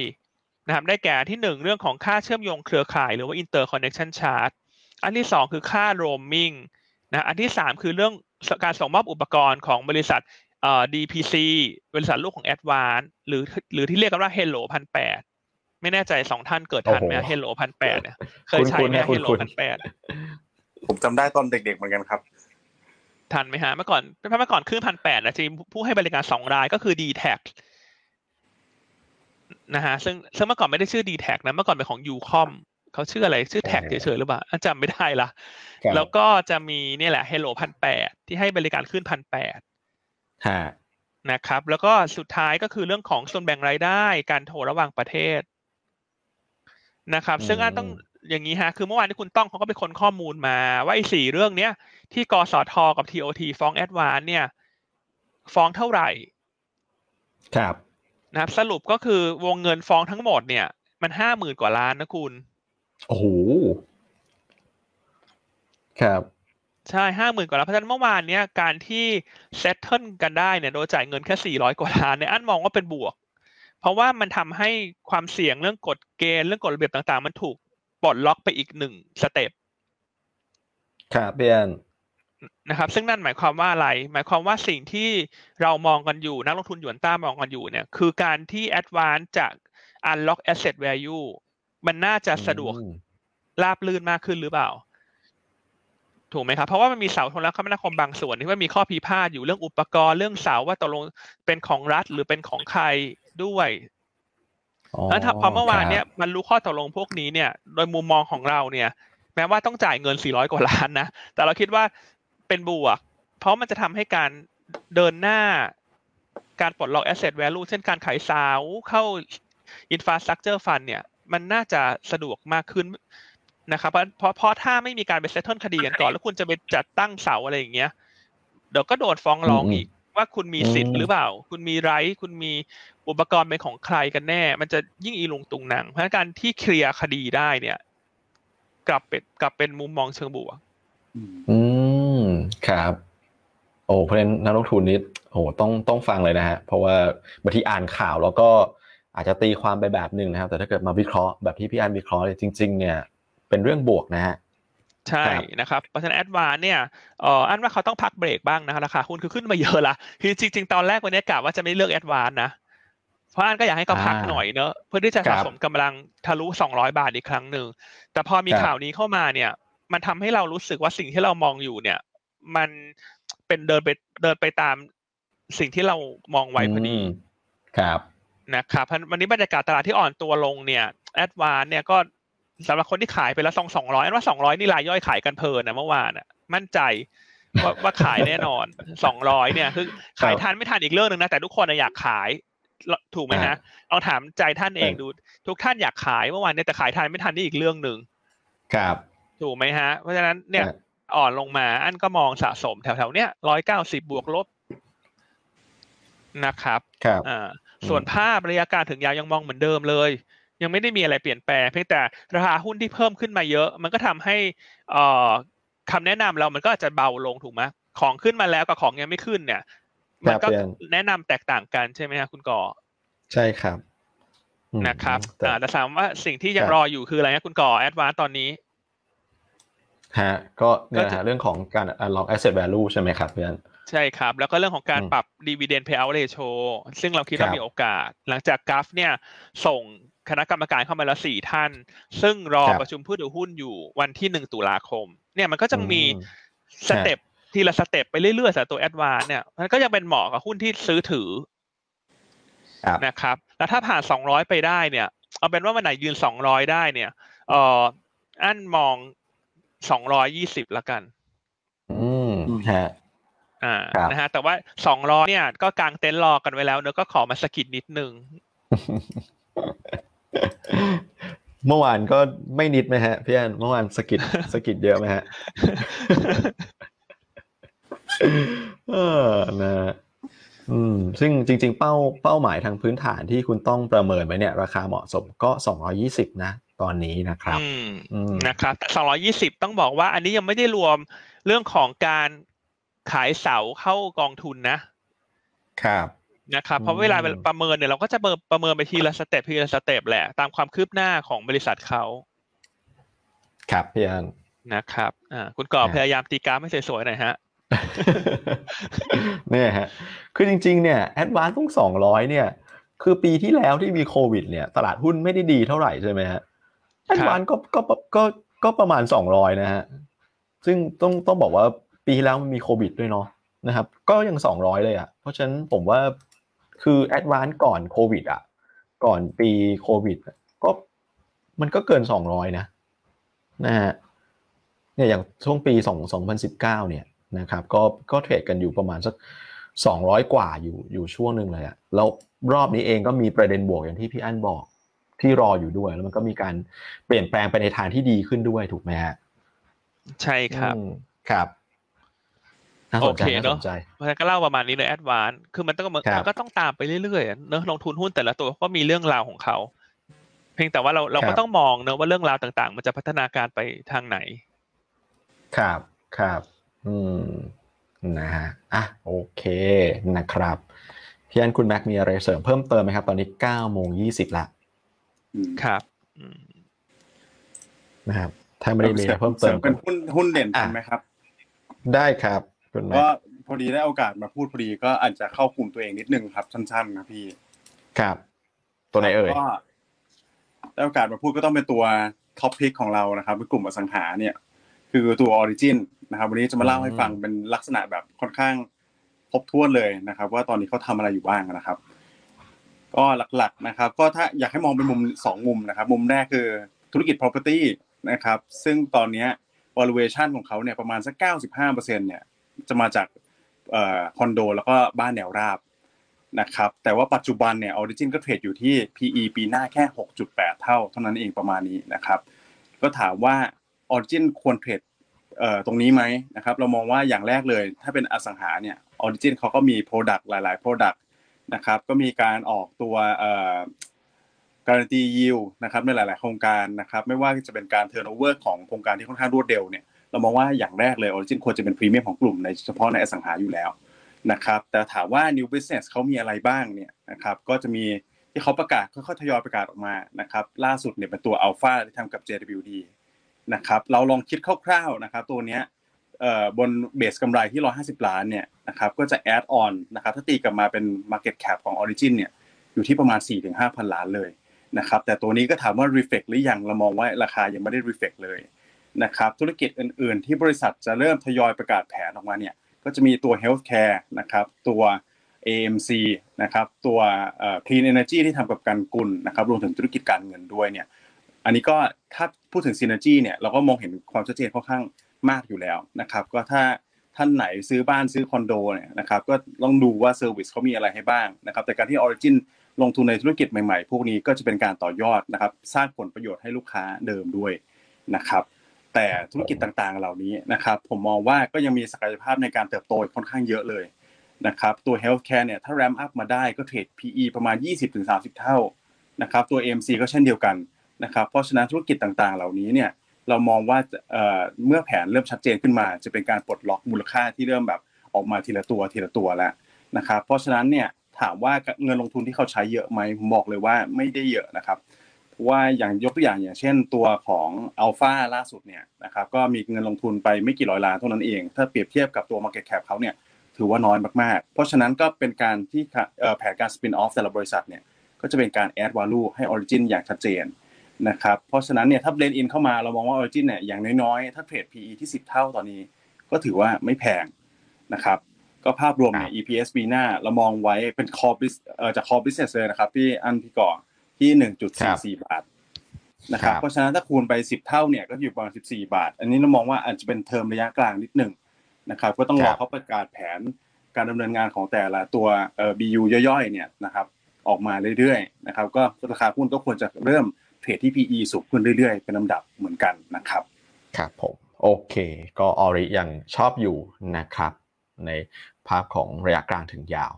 นะครับได้แก่ที่หนึ่งเรื่องของค่าเชื่อมโยงเครือข่ายหรือว่า interconnection charge อันที่สองคือค่า roaming นะอันที่สามคือเรื่องการส่งมอบอุปกรณ์ของบริษัท เอ่อ DPC บริษัทลูกของ Advance หรือหรือที่เรียกกันว่า Hello พันแปดไม่แน่ใจสองท่านเกิดทันไหมโอ้โห Hello พันแปดเนี่ยเคยใช้ไหมคุ้นๆนะ Hello คุ้นๆพันแปดผมจำได้ตอนเด็กๆเหมือนกันครับ ทันไหมฮะเมื่อก่อนเมื่อก่อนขึ้นพันแปดนะจะมีผู้ให้บริการสองรายก็คือ d t แทนะฮะซึ่งซึ่งเมื่อก่อนไม่ได้ชื่อ d t แทนะเมื่อก่อนเป็นของ Ucom เขาชื่ออะไรชื่อแท็กเฉยๆหรือเปล่าอะจำไม่ได้ละครับแล้วก็จะมีเนี่ยแหละ Hello พันแปดที่ให้บริการขึ้นพันแปดฮะ นะครับ แล้วก็สุดท้ายก็คือเรื่องของส่วนแบ่งรายได้ การโทรระหว่างประเทศนะครับ ซึ่งอันต้องอย่างนี้ฮะ คือเมื่อวานที่คุณต้องเขาก็ไปค้นข้อมูลมา ว่าไอ้สี่เรื่องเนี้ยที่กสทกับ TOT ฟ้องแอดวานเนี่ย ฟ้องเท่าไหร่ ครับนะครับ สรุปก็คือวงเงินฟ้องทั้งหมดเนี่ย มันห้าหมื่นกว่าล้านนะคุณ โอ้โห ครับ ใช่ห้าหมื่นกว่าล้านเพราะฉะนั้นเมื่อวานเนี้ยการที่เซตเทิลกันได้เนี่ยโดยจ่ายเงินแค่สี่ร้อยกว่าล้านเนี่ยอันมองว่าเป็นบวก เพราะว่ามันทำให้ความเสี่ยงเรื่องกฎเกณฑ์เรื่องกฎระเบียบต่างๆ มันถูกปลดล็อกไปอีกหนึ่งสเต็ปครับเบียนนะครับ ซึ่งนั่นหมายความว่าอะไร หมายความว่าสิ่งที่เรามองกันอยู่นักลงทุนหยวนต้ามองกันอยู่เนี่ย คือการที่ advance จาก unlock asset value มันน่าจะสะดวกอืมราบลื่นมากขึ้นหรือเปล่า ถูกไหมครับเพราะว่ามันมีเสาโทรคมนาคมบางส่วนที่ว่ามีข้อพิพาทอยู่เรื่องอุปกรณ์เรื่องเสาว่าตกลงเป็นของรัฐหรือเป็นของใครด้วยอ๋อแล้วถ้าพอเมื่อวานเนี้ยครับมันรู้ข้อตกลงพวกนี้เนี่ย โดยมุมมองของเราเนี่ย แม้ว่าต้องจ่ายเงิน 400 กว่าล้านนะแต่เราคิดว่าเป็นบวก เพราะมันจะทำให้การเดินหน้าการปลดล็อก asset value เช่นการขายเสาเข้า infrastructure fund เนี่ย มันน่าจะสะดวกมากขึ้น นะครับเพราะเพราะเพราะถ้าไม่มีการไป settle คดีกันก่อน แล้วคุณจะไปจัดตั้งเสาอะไรอย่างเงี้ยเดี๋ยวก็โดนฟ้องร้องอืมอีกว่าคุณมีสิทธิ์หรือเปล่า คุณมีไรท์คุณมีอุปกรณ์เป็นของใครกันแน่ มันจะยิ่งอีลุงตุงนางเพราะฉะนั้นการที่เคลียร์คดีได้เนี่ย กลับเป็นกลับเป็นมุมมองเชิงบวกอืมครับ โอ้เพราะฉะนั้นนักลงทุนนี้โอ้ต้องต้องฟังเลยนะฮะเพราะว่าบางทีอ่านข่าวแล้วก็อาจจะตีความไปแบบหนึ่งนะครับ แต่ถ้าเกิดมาวิเคราะห์แบบที่พี่อันวิเคราะห์เลยจริง ๆ เนี่ย เป็นเรื่องบวกนะฮะใช่ครับนะครับเพราะฉะนั้นแอดวานเนี่ยเอ่ออันว่าเขาต้องพักเบรกบ้างนะครับราคาหุ้นคือขึ้นมาเยอะละคือจริงๆ ตอนแรกวันนี้กะว่าจะไม่เลือกแอดวานนะเพราะอันก็อยากให้เขาพักอ่าหน่อยเนอะเพื่อที่จะครัสะบสมกำลังทะลุ 200 บาทอีกครั้งหนึ่งแต่พอมีครับข่าวนี้เข้ามาเนี่ย มันทำให้เรารู้สึกว่าสิ่งที่เรามองอยู่เนี่ย มันเป็นเดินไปเดินไปตามสิ่งที่เรามองไว้พอดีมครับนะครับเพราะวันนี้บรรยากาศตลาดที่อ่อนตัวลงเนี่ยแอดวานเนี่ยก็ สำหรับคนที่ขายไปแล้วสองสองร้อยว่าสองร้อยนี่รายย่อยขายกันเพลินนะเมื่อวานอะ มั่นใจว่าว่าขายแน่นอนสองร้อยเนี่ยคือขายทันไม่ทันอีกเรื่องหนึ่งนะแต่ทุกคนอะอยากขายถูกไหมฮะลองถามใจท่านเองดู ทุกท่านอยากขายเมื่อวานเนี่ยแต่ขายทันไม่ทันนี่อีกเรื่องหนึ่งครับ ถูกไหมฮะ เพราะฉะนั้นเนี่ยครับอ่อนลงมาอันก็มองสะสมแถวๆเนี้ยร้อยเก้าสิบบวกลบนะครับครับอ่าส่วนภาพระยะการถึงยาวยังมองเหมือนเดิมเลย ยังไม่ได้มีอะไรเปลี่ยนแปลงเพียงแต่ราคาหุ้นที่เพิ่มขึ้นมาเยอะ มันก็ทำให้เอ่อคำแนะนำเรามันก็อาจจะเบาลงถูกไหมของขึ้นมาแล้วกับของยังไม่ขึ้นเนี่ย มันก็ครับเรียนแนะนำแตกต่างกันใช่ไหมครับคุณก่อใช่ครับอืมนะครับแต่อ่าแต่ถามว่าสิ่งที่ยังครับรออยู่คืออะไรนะคุณก่อแอดวานตอนนี้ฮะก็เนี่ยก็จะฮะเรื่องของการ unlock asset value ใช่ไหมครับเพื่อนใช่ครับ แล้วก็เรื่องของการอืมปรับ dividend payout ratio ซึ่งเราคิดว่าครับมีโอกาส หลังจากกัลฟ์เนี่ยส่ง คณะกรรมการเข้ามาแล้วสี่ท่าน ซึ่งรอครับประชุมผู้ถือหุ้นอยู่วันที่หนึ่งตุลาคม เนี่ยมันก็จะมีอืมสเต็ปทีละสเต็ปไปเรื่อยๆสำหรับตัว ADVANC เนี่ย มันก็ยังเป็นเหมาะกับหุ้นที่ซื้อถือครับนะครับ แล้วถ้าผ่านสองร้อยไปได้เนี่ย เอาเป็นว่าวันไหนยืนสองร้อยได้เนี่ยเอ่ออันมองสองร้อยยี่สิบละกัน อืมฮะอ่าครับนะฮะแต่ว่าสองร้อยเนี่ย ก็กางเต็นท์รอกันไว้แล้วเนอะก็ขอมาสะกิดนิดนึง เมื่อวานก็ไม่นิดไหมฮะพี่อันเมื่อวานสะกิดสะกิดเยอะไหมฮะเออนะอืมซึ่งจริง ๆ เป้าเป้าหมายทางพื้นฐานที่คุณต้องประเมินไว้เนี่ย ราคาเหมาะสมก็สองยี่สิบนะตอนนี้นะครับอืมอืมนะครับแต่220ต้องบอกว่า อันนี้ยังไม่ได้รวมเรื่องของการขายเสาเข้ากองทุนนะครับ นะครับเพราะเวลาอืมประเมินเนี่ยเราก็จะประเมินไปทีละ step ทีละ step แหละตามความคืบหน้าของบริษัทเขาครับพี่อันนะครับอ่าคุณก่อครับพยายามตีกราฟให้สวยๆหน่อยฮะเนี่ยฮะคือจริง ๆ เนี่ย ADVANC ต้องสองร้อยเนี่ย คือปีที่แล้วที่มีโควิด เนี่ย ตลาดหุ้นไม่ได้ดีเท่าไหร่ใช่ไหมฮะ ADVANC ก็ก็ก็ก็ประมาณสองร้อยนะฮะซึ่งต้องต้องบอกว่าปีที่แล้วมันมีโควิดด้วยเนาะนะครับ ก็ยังสองร้อยเลยอะ่ะเพราะฉะนั้นผมว่า คือ ADVANC ก่อนโควิดอะ ก่อนปีโควิดอะก็มันก็เกินสองร้อยนะนะฮะเนี่ยอย่างช่วงปีสองสองพันสิบเก้าเนี่ยนะครับก็ก็เทรดกันอยู่ประมาณสักสองร้อยกว่าอยู่อยู่ช่วงหนึ่งเลยอะแล้วรอบนี้เองก็มีประเด็นบวกอย่างที่พี่อั้นบอกที่รออยู่ด้วย แล้วมันก็มีการเปลี่ยนแปลงไปในทางที่ดีขึ้นด้วยถูกไหมฮะใช่ครับอืมครับ น่าสนใจโอเคน่าเนสอะนใจเพราะฉะนั้นก็เล่าประมาณนี้เลยแอดวานคือมันต้องมันครับมันก็ต้องตามไปเรื่อยๆอะเนอะลงทุนหุ้นแต่ละตัวก็มีเรื่องราวของเขา เพียงแต่ว่าเราเราครัก็บต้องมองเนอะว่าเรื่องราวต่างๆ มันจะพัฒนาการไปทางไหน ครับครับ อืมนะฮะอะโอเคนะครับพี่อันคุณแม็กมีอะไรเสริมเพิ่มเติมไหมครับ ตอนนี้เก้าโมงยี่สิบละอืมครับอืมนะครับถ้าไม่ได้มีอะไรเพิ่มเติมเป็นหุ้นหุ้นเด่นอะใช่ไหมครับ ได้ครับคุณแม็ ก็กพอดีได้โอกาสมาพูดพอดีก็อาจจะเข้ากลุ่มตัวเองนิดนึงครับสั้นๆนะพี่ ครับ ตัวไหนเอ่ยก็ได้โอกาสมาพูดก็ต้องเป็นตัวท็อปพิกของเรานะครับเป็นกลุ่มอสังหาเนี่ย คือตัวออริจินนะครับ วันนี้จะมาเล่าให้ฟังเป็นลักษณะแบบค่อนข้างครบถ้วนเลยนะครับ ว่าตอนนี้เขาทำอะไรอยู่บ้างนะครับ ก็หลักๆนะครับ ก็ถ้าอยากให้มองเป็นมุมสองมุมนะครับ มุมแรกคือธุรกิจ property นะครับ ซึ่งตอนเนี้ย valuation ของเขาเนี่ยประมาณสัก 95%เนี่ย จะมาจากคอนโด แล้วก็บ้านแนวราบนะครับ แต่ว่าปัจจุบันเนี่ย Origin ก็ trade อยู่ที่ PE ปีหน้าแค่ 6.8 เท่า เท่านั้นเองประมาณนี้นะครับ ก็ถามว่า Origin ควร trade ตรงนี้ไหมนะครับ เรามองว่าอย่างแรกเลย ถ้าเป็นอสังหาเนี่ย Origin เขาก็มี Product หลาย ๆ Product นะครับ ก็มีการออกตัวการันตียิวนะครับในหลาย ๆ โครงการนะครับ ไม่ว่าจะเป็นการ turnover ของโครงการที่ค่อนข้างรวดเร็วเนี่ย เรามองว่าอย่างแรกเลย Origin ควรจะเป็นพรีเมียมของกลุ่มในเฉพาะในอสังหาอยู่แล้วนะครับแต่ถามว่า new business เขามีอะไรบ้างเนี่ยนะครับก็จะมีที่เขาประกาศค่อยๆทยอยประกาศออกมานะครับล่าสุดเนี่ยเป็นตัว Alpha ที่ทำกับ JWD นะครับเราลองคิดคร่าวๆนะครับตัวเนี้ยเอ่อบนเบสกำไรที่ 150 ล้านเนี่ยนะครับก็จะ add on นะครับถ้าตีกลับมาเป็น market cap ของ Origin เนี่ยอยู่ที่ประมาณ 4-5,000 ล้านเลยนะครับแต่ตัวนี้ก็ถามว่า reflect หรือยังเรามองว่าราคายังไม่ได้ reflect เลย นะครับธุรกิจอื่น ๆ ที่บริษัทจะเริ่มทยอยประกาศแผนออกมาเนี่ยก็จะมีตัว healthcare นะครับตัว AMC นะครับตัวเอ่อ clean energy ที่ทำกับการกุลนะครับรวมถึงธุรกิจการเงินด้วยเนี่ยอันนี้ก็ถ้าพูดถึง synergy เนี่ยเราก็มองเห็นความชัดเจนค่อนข้างมากอยู่แล้วนะครับก็ถ้าท่านไหนซื้อบ้านซื้อคอนโดเนี่ยนะครับก็ต้องดูว่าเซอร์วิสเขามีอะไรให้บ้างนะครับแต่การที่ Origin ลงทุนในธุรกิจใหม่ๆ พวกนี้ก็จะเป็นการต่อยอดนะครับสร้างผลประโยชน์ให้ลูกค้าเดิมด้วยนะครับ แต่ธุรกิจต่างๆ เหล่านี้นะครับ ผมมองว่าก็ยังมีศักยภาพในการเติบโตอีกค่อนข้างเยอะเลยนะครับ ตัว healthcare เนี่ยถ้า ramp up มาได้ก็เทรด PE ประมาณ 20-30 เท่านะครับ ตัว AMC ก็เช่นเดียวกันนะครับ เพราะฉะนั้นธุรกิจต่างๆ เหล่านี้เนี่ยเรามองว่าเอ่อเมื่อแผนเริ่มชัดเจนขึ้นมา จะเป็นการปลดล็อกมูลค่าที่เริ่มแบบออกมาทีละตัวทีละตัวแล้วนะครับ เพราะฉะนั้นเนี่ยถามว่าเงินลงทุนที่เขาใช้เยอะไหมผมบอกเลยว่าไม่ได้เยอะนะครับ ว่าอย่างยกตัวอย่างอย่างเช่นตัวของอัลฟาล่าสุดเนี่ยนะครับก็มีเงินลงทุนไปไม่กี่ร้อยล้านเท่านั้นเอง ถ้าเปรียบเทียบกับตัว Market Cap เขาเนี่ยถือว่าน้อยมากๆ เพราะฉะนั้นก็เป็นการที่เอ่อแผนการ spin off แต่ละบริษัทเนี่ยก็จะเป็นการ add value ให้ Origin อย่างชัดเจนนะครับเพราะฉะนั้นเนี่ยถ้า blend in เข้ามาเรามองว่า Origin เนี่ยอย่างน้อยๆ ถ้าเทรด PE ที่ 10 เท่าตอนนี้ ก็ถือว่าไม่แพงนะครับก็ภาพรวมเนี่ย EPS ปีหน้าเรามองไว้เป็น core business เอ่อจาก core business เลยนะครับที่อันพี่ก่อ ที่1.44บาทนะครับครับเพราะฉะนั้นถ้าคูณไป10เท่าเนี่ยก็อยู่ประมาณ14บาท อันนี้เรามองว่าอาจจะเป็นเทอมระยะกลางนิดหนึ่งนะครับ ก็ต้องรอเขาประกาศแผนการดำเนินงานของแต่ละตัวเอ่อ BU ย่อยๆ เนี่ยนะครับ ออกมาเรื่อยๆนะครับ ก็ราคาหุ้นก็ควรจะเริ่มเทรดที่ PE สูงขึ้นเรื่อยๆ เป็นลำดับเหมือนกันนะครับครับผมโอเค ก็ออริยังชอบอยู่นะครับ ในภาพของระยะกลางถึงยาว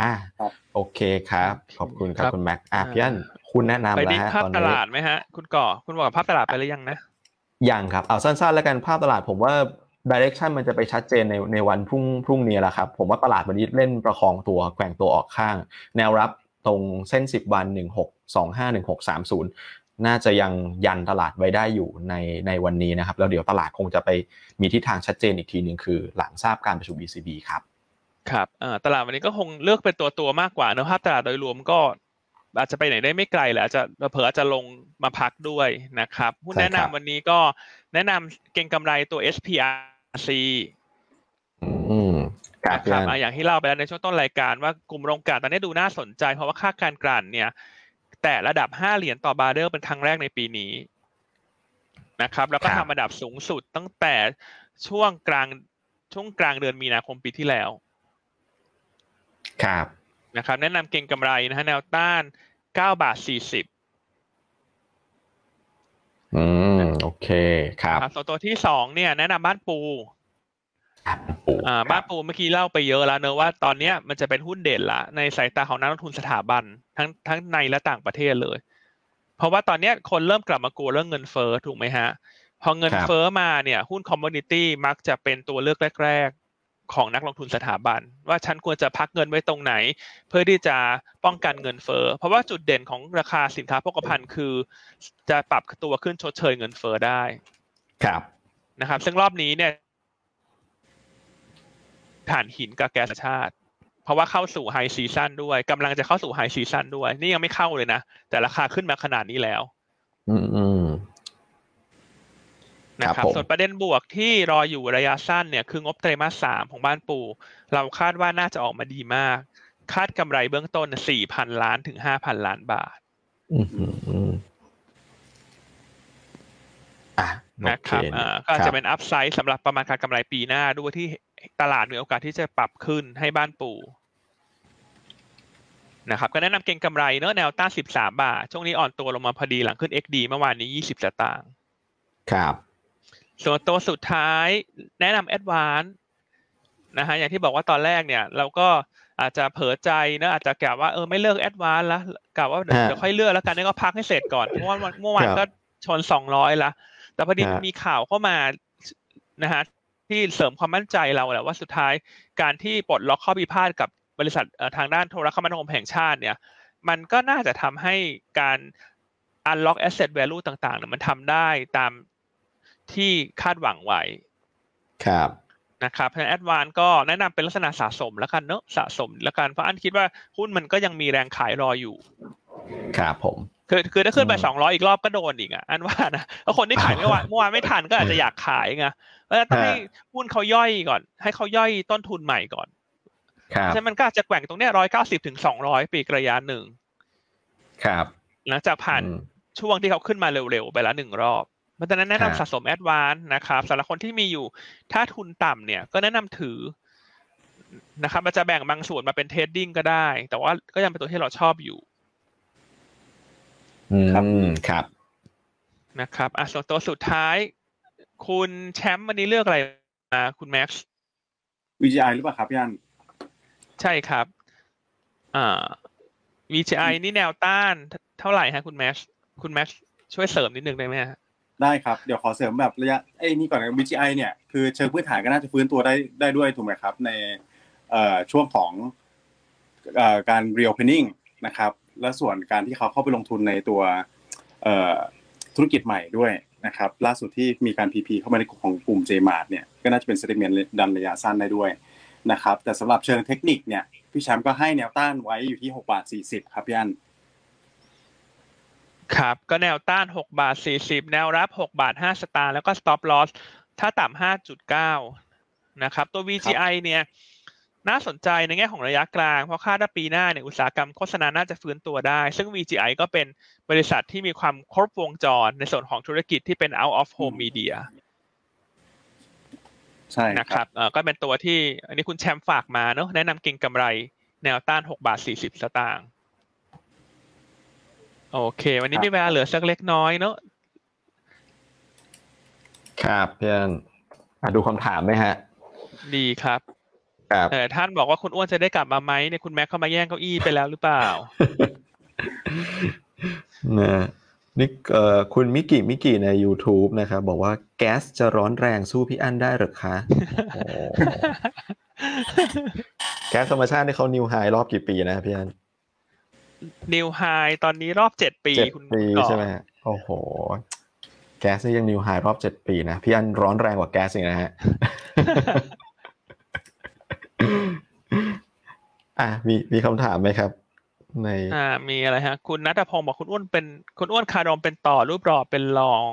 อ่าครับโอเคครับ ขอบคุณครับครับคุณแม็กอะอ่าพี่อัน คุณแนะนำไปแล้วดิฮะภาพตอนตนี้ลาดไหมฮะ คุณก่อคุณบอกภาพตลาดไปหรือยังนะยังครับเอาสั้นๆ แล้วกันภาพตลาดผมว่า direction มันจะไปชัดเจนในในวันพรุ่งพรุ่งนี้แหละครับ ผมว่าตลาดวันนี้เล่นประคองตัวแกว่งตัวออกข้าง แนวรับตรงเส้น 10 วัน 1625 1630 น่าจะยังยันตลาดไว้ได้อยู่ในในวันนี้นะครับ แล้วเดี๋ยวตลาดคงจะไปมีทิศทางชัดเจนอีกทีหนึ่งคือ หลังทราบการประชุม ECB ครับครับเอ่อตลาดวันนี้ก็คงเลือกเป็นตัวตัวๆมากกว่าเนอะภาพตลาดโดยรวมก็ อาจจะไปไหนได้ไม่ไกลหรืออาจจะเผลออาจจะลงมาพักด้วยนะครับหุ้นใช่แนะครับบนำวันนี้ก็แนะนำเก่งกำไรตัว SPRC อืมครับนะพี่ครับอันอะอย่างที่เล่าไปแล้วในช่วงต้นรายการว่ากลุ่มโรงกลั่นตอนนี้ดูน่าสนใจ เพราะว่าค่าการกลั่นเนี่ย แต่ระดับ 5 เหรียญต่อบาร์เรลเป็นครั้งแรกในปีนี้นะครับ แล้วก็ครับทำระดับสูงสุดตั้งแต่ช่วงกลางช่วงกลางเดือนมีนาคมปีที่แล้ว ครับ นะครับ แนะนำเก่งกำไรนะฮะแนวต้าน9บาท40อืมโอเคครับครับส่วนตัวที่สองเนี่ย แนะนำบ้านปูครับปู่อ่าบ้านปูเมื่อกี้เล่าไปเยอะแล้วเนอะว่าตอนเนี้ยมันจะเป็นหุ้นเด่นละ ในสายตาของนักลงทุนสถาบัน ทั้งทั้งในและต่างประเทศเลย เพราะว่าตอนเนี้ยคนเริ่มกลับมากลัวเรื่องเงินเฟ้อถูกไหมฮะ พอเงินเฟ้อมาเนี่ย หุ้น commodity มักจะเป็นตัวเลือกแรกๆ ของนักลงทุนสถาบัน ว่าฉันควรจะพักเงินไว้ตรงไหน เพื่อที่จะป้องกันเงินเฟ้อเพราะว่าจุดเด่นของราคาสินค้าโภคภัณฑ์คือ จะปรับตัวขึ้นชดเชยเงินเฟ้อได้ครับนะครับ ซึ่งรอบนี้เนี่ยถ่านหินกับแก๊สธรรมชาติ เพราะว่าเข้าสู่ไฮซีซั o นด้วยกำลังจะเข้าสู่ไฮซีซั o นด้วย นี่ยังไม่เข้าเลยนะ แต่ราคาขึ้นมาขนาดนี้แล้ว อืมอืม นะคครัรับบผมส่วนประเด็นบวกที่รออยู่ระยะสั้นเนี่ยคืองบไตรมาสสามของบ้านปูเราคาดว่าน่าจะออกมาดีมาก คาดกำไรเบื้องต้นสี่พันล้านถึงห้าพันล้านบาทอืมอืมอืมอะโอนะเคครับอ่าก็อาจครัจะบเป็นอัพไซด์สำหรับประมาณการกำไรปีหน้าด้วยที่ตลาดมีโอกาสที่จะปรับขึ้นให้บ้านปูนะครับก็แนะนำเก็งกำไรเนอะแนวต้าน13 บาท ช่วงนี้อ่อนตัวลงมาพอดีหลังขึ้น XD เมื่อวานนี้ 20สตางค์ครับ ส่วนตัวสุดท้ายแนะนำ Advance นะฮะอย่างที่บอกว่าตอนแรกเนี่ย เราก็อาจจะเผลอใจเนอะอาจจะกล่าวว่าเออไม่เลิก Advance แล้วกล่าวว่าเดี๋ยวฮะเดี๋ยวค่อยเลือกแล้วกันนี่ก็พักให้เสร็จก่อนเพราะว่าวันเมื่อวานครับก็ชน200ละแต่พอดีฮะมีข่าวเข้ามานะฮะที่เสริมความมั่นใจเราแหละว่าสุดท้ายการที่ปลดล็อกข้อพิพาทกับบริษัทเอ่อทางด้านโทรคมนาคมแห่งชาติเนี่ย มันก็น่าจะทำให้การ unlock asset value ต่างๆเนี่ยมันทำได้ตาม ที่คาดหวังไว้ครับนะครับเพราะฉะนั้นแอดวานก็แนะนำเป็นลักษณะสะสมแล้วกันเนอะสะสมแล้วกันเพราะอันคิดว่าหุ้นมันก็ยังมีแรงขายรออยู่ ครับผม คือคือถ้าขึ้นไปอืมสองร้อยอีกรอบก็โดนอีกอะอันว่านะแล้วคนที่ขายเมื่อวานเมื่อวานไม่ทันก็อาจจะอยากขายไงเพราะฉะนั้นต้องให้หุ้นเขาย่อยก่อน ให้เขาย่อยต้นทุนใหม่ก่อนครับฉะนั้นมันก็อาจจะแกว่งตรงเนี้ยร้อยเก้าสิบถึงสองร้อยอีกระยะหนึ่งครับหลังจากผ่านอืมช่วงที่เขาขึ้นมาเร็วๆไปแล้วหนึ่งรอบเพ ราะฉะนั้นแนะนำสะสม ADVANC นะครับสำหรับคนที่มีอยู่ถ้าทุนต่ำเนี่ยก็แนะนำถือนะครับมันจะแบ่งบางส่วนมาเป็น trading ก็ได้ แต่ว่าก็ยังเป็นตัวที่เราชอบอยู่อืมครับครับนะครับอะส่วนตัวสุดท้าย คุณแชมป์วันนี้เลือกอะไรมาคุณแม็กซ์ VGI หรือเปล่าครับพี่อันใช่ครับอ่า VGI นี่แนวต้านเท่าไหร่ฮะคุณแม็กซ์คุณแม็กซ์ช่วยเสริมนิดนึงได้ไหมฮะ ได้ครับ เดี๋ยวขอเสริมแบบระยะไอ้นี่ก่อนนะ VGI เนี่ยคือเชิงพื้นฐานก็น่าจะฟื้นตัวได้ได้ด้วยถูกไหมครับ ในช่วงของเอ่อการ reopening นะครับ และส่วนการที่เขาเข้าไปลงทุนในตัวธุรกิจใหม่ด้วยนะครับ ล่าสุดที่มีการ PP เข้ามาในกลุ่มของกลุ่ม JMart เนี่ยก็น่าจะเป็น sentiment ดันระยะสั้นได้ด้วยนะครับ แต่สำหรับเชิงเทคนิคเนี่ยพี่แชมป์ก็ให้แนวต้านไว้อยู่ที่6บาท40 ครับพี่อัน ครับก็แนวต้าน 6 บาท 40 แนวรับ 6 บาท 5 สตางค์แล้วก็ stop loss ถ้าต่ำ5.9 นะครับ ตัว VGI เนี่ยน่าสนใจในแง่ของระยะกลาง เพราะคาดว่าปีหน้าเนี่ยอุตสาหกรรมโฆษณาน่าจะฟื้นตัวได้ ซึ่ง VGI ก็เป็นบริษัทที่มีความครบวงจรในส่วนของธุรกิจที่เป็น out of home media ใช่นะคครัรับบเอ่อก็เป็นตัวที่อันนี้คุณแชมป์ฝากมาเนอะแนะนำเก่งกำไรแนวต้าน 6 บาท 40 สตางค์ โอเค วันนี้มีเวลาเหลือสักเล็กน้อยเนอะครับพี่อั้นอะดูคำถามไหมฮะ ดีครับครับเออท่านบอกว่าคุณอ้วนจะได้กลับมาไหมเนี่ยคุณแม็กเข้ามาแย่งเก้าอี้ไปแล้วหรือเปล่านะนี่เอ่อคุณมิกิมิกิใน YouTube นะครับบอกว่าแก๊สจะร้อนแรงสู้พี่อั้นได้หรือคะโอ้แก๊สธรรมชาติที่เขา new high รอบกี่ปีนะพี่อั้น new high ตอนนี้รอบเจ็ดปีเจ็ดปีคุณก่อใช่ไหมฮะโอ้โห แก๊สนี่ยังนิวไฮรอบเจ็ดปีนะ พี่อั้นร้อนแรงกว่าแก๊สอีกนะฮะอะมีมีคำถามไหมครับ ในอ่า มีอะไรฮะ คุณนัทพงศ์บอกคุณอ้วนเป็นคุณอ้วนคารมเป็นต่อรูปรอเป็นรอง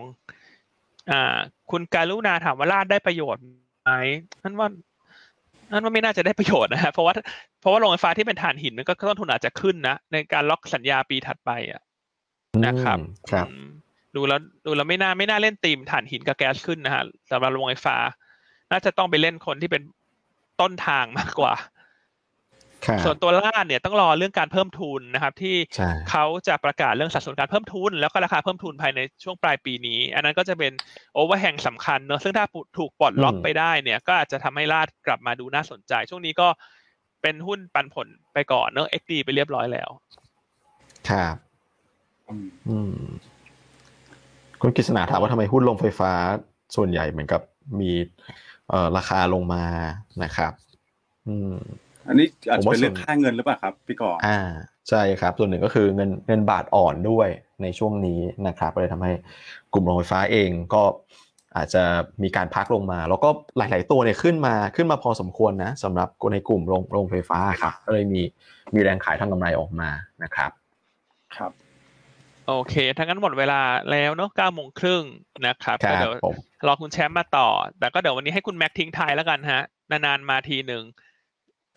อ่า คุณการุณาถามว่าลาดได้ประโยชน์ไหมนั่นว่า นั่นว่าไม่น่าจะได้ประโยชน์นะฮะเพราะว่าเพราะว่าโรงไฟฟ้าที่เป็นถ่านหินมันก็ต้นทุนอาจจะขึ้นนะในการล็อกสัญญาปีถัดไปอะนะครับอืมครับอืมดูแล้วดูแล้วไม่น่าไม่น่าเล่นตีมถ่านหินกับแก๊สขึ้นนะฮะสำหรับโรงไฟฟ้า น่าจะต้องไปเล่นคนที่เป็นต้นทางมากกว่าครับ ส่วนตัวล่าเนี่ยต้องรอเรื่องการเพิ่มทุนนะครับ ที่ใช่เขาจะประกาศเรื่องสัดส่วนการเพิ่มทุน แล้วก็ราคาเพิ่มทุนภายในช่วงปลายปีนี้ อันนั้นก็จะเป็นโอเวอร์แห่งสำคัญเนอะซึ่งถ้าถูกปลดล็อกไปได้เนี่ยก็อาจจะทำให้ลาดกลับมาดูน่าสนใจ ช่วงนี้ก็เป็นหุ้นปันผลไปก่อนเนอะ XD ไปเรียบร้อยแล้วครับอืมอืมคุณกฤษณาถามว่าทำไมหุ้นลงไฟฟ้าส่วนใหญ่เหมือนกับมีเอ่อราคาลงมานะครับ อืม อันนี้อาจจะเป็นผมว่าเรื่องส่วนค่าเงินหรือเปล่าครับพี่ก่ออ่าใช่ครับ ส่วนหนึ่งก็คือเงินเงินบาทอ่อนด้วยในช่วงนี้นะครับก็เลยทำให้กลุ่มโรงไฟฟ้าเองก็อาจจะมีการพักลงมา แล้วก็หลาย ๆ ตัวเนี่ยขึ้นมาขึ้นมาพอสมควรนะสำหรับในกลุ่มโรงโรงไฟฟ้าครับก็เลยมีมีแรงขายทางกำไรออกมานะครับครับโอเคทั้างนั้นหมดเวลาแล้วเนอะเก้าโมงครึ่งนะครับคก็รับเดี๋ยวผมรอคุณแชมป์มาต่อ แต่ก็เดี๋ยววันนี้ให้คุณแม็กทิ้งท้ายแล้วกันฮะ นานๆมาทีหนึ่ง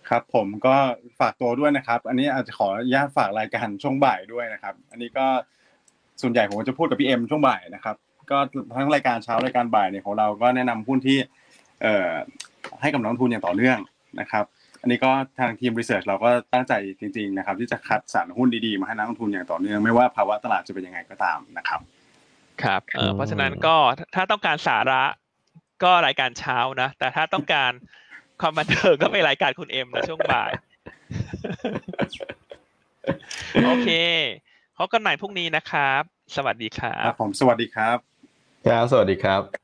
ครับผมก็ฝากตัวด้วยนะครับ อันนี้อาจจะขออนุญาตฝากรายการช่วงบ่ายด้วยนะครับ อันนี้ก็ส่วนใหญ่ผมจะพูดกับพี่เอ็มช่วงบ่ายนะครับ ก็ทั้งรายการเช้ารายการบ่ายเนี่ยของเราก็แนะนำหุ้นที่เอ่อให้กับนักลงทุนอย่างต่อเนื่องนะครับ อันนี้ก็ทางทีมรีเสิร์ชเราก็ตั้งใจจริง ๆ นะครับ ที่จะคัดสรรหุ้นดีๆมาให้นักลงทุนอย่างต่อเนื่องไม่ว่าภาวะตลาดจะเป็นยังไงก็ตามนะครับ ครับเอออืมเพราะฉะนั้นก็ถ้าต้องการสาระก็รายการเช้านะ แต่ถ้าต้องการ ความบันเทิงก็ไปรายการคุณเอ็มนะช่วงบ่าย โอเคพบกันใหม่พรุ่งนี้นะครับ สวัสดีครัครับบผมสวัสดีครับ ครับ สวัสดีครับ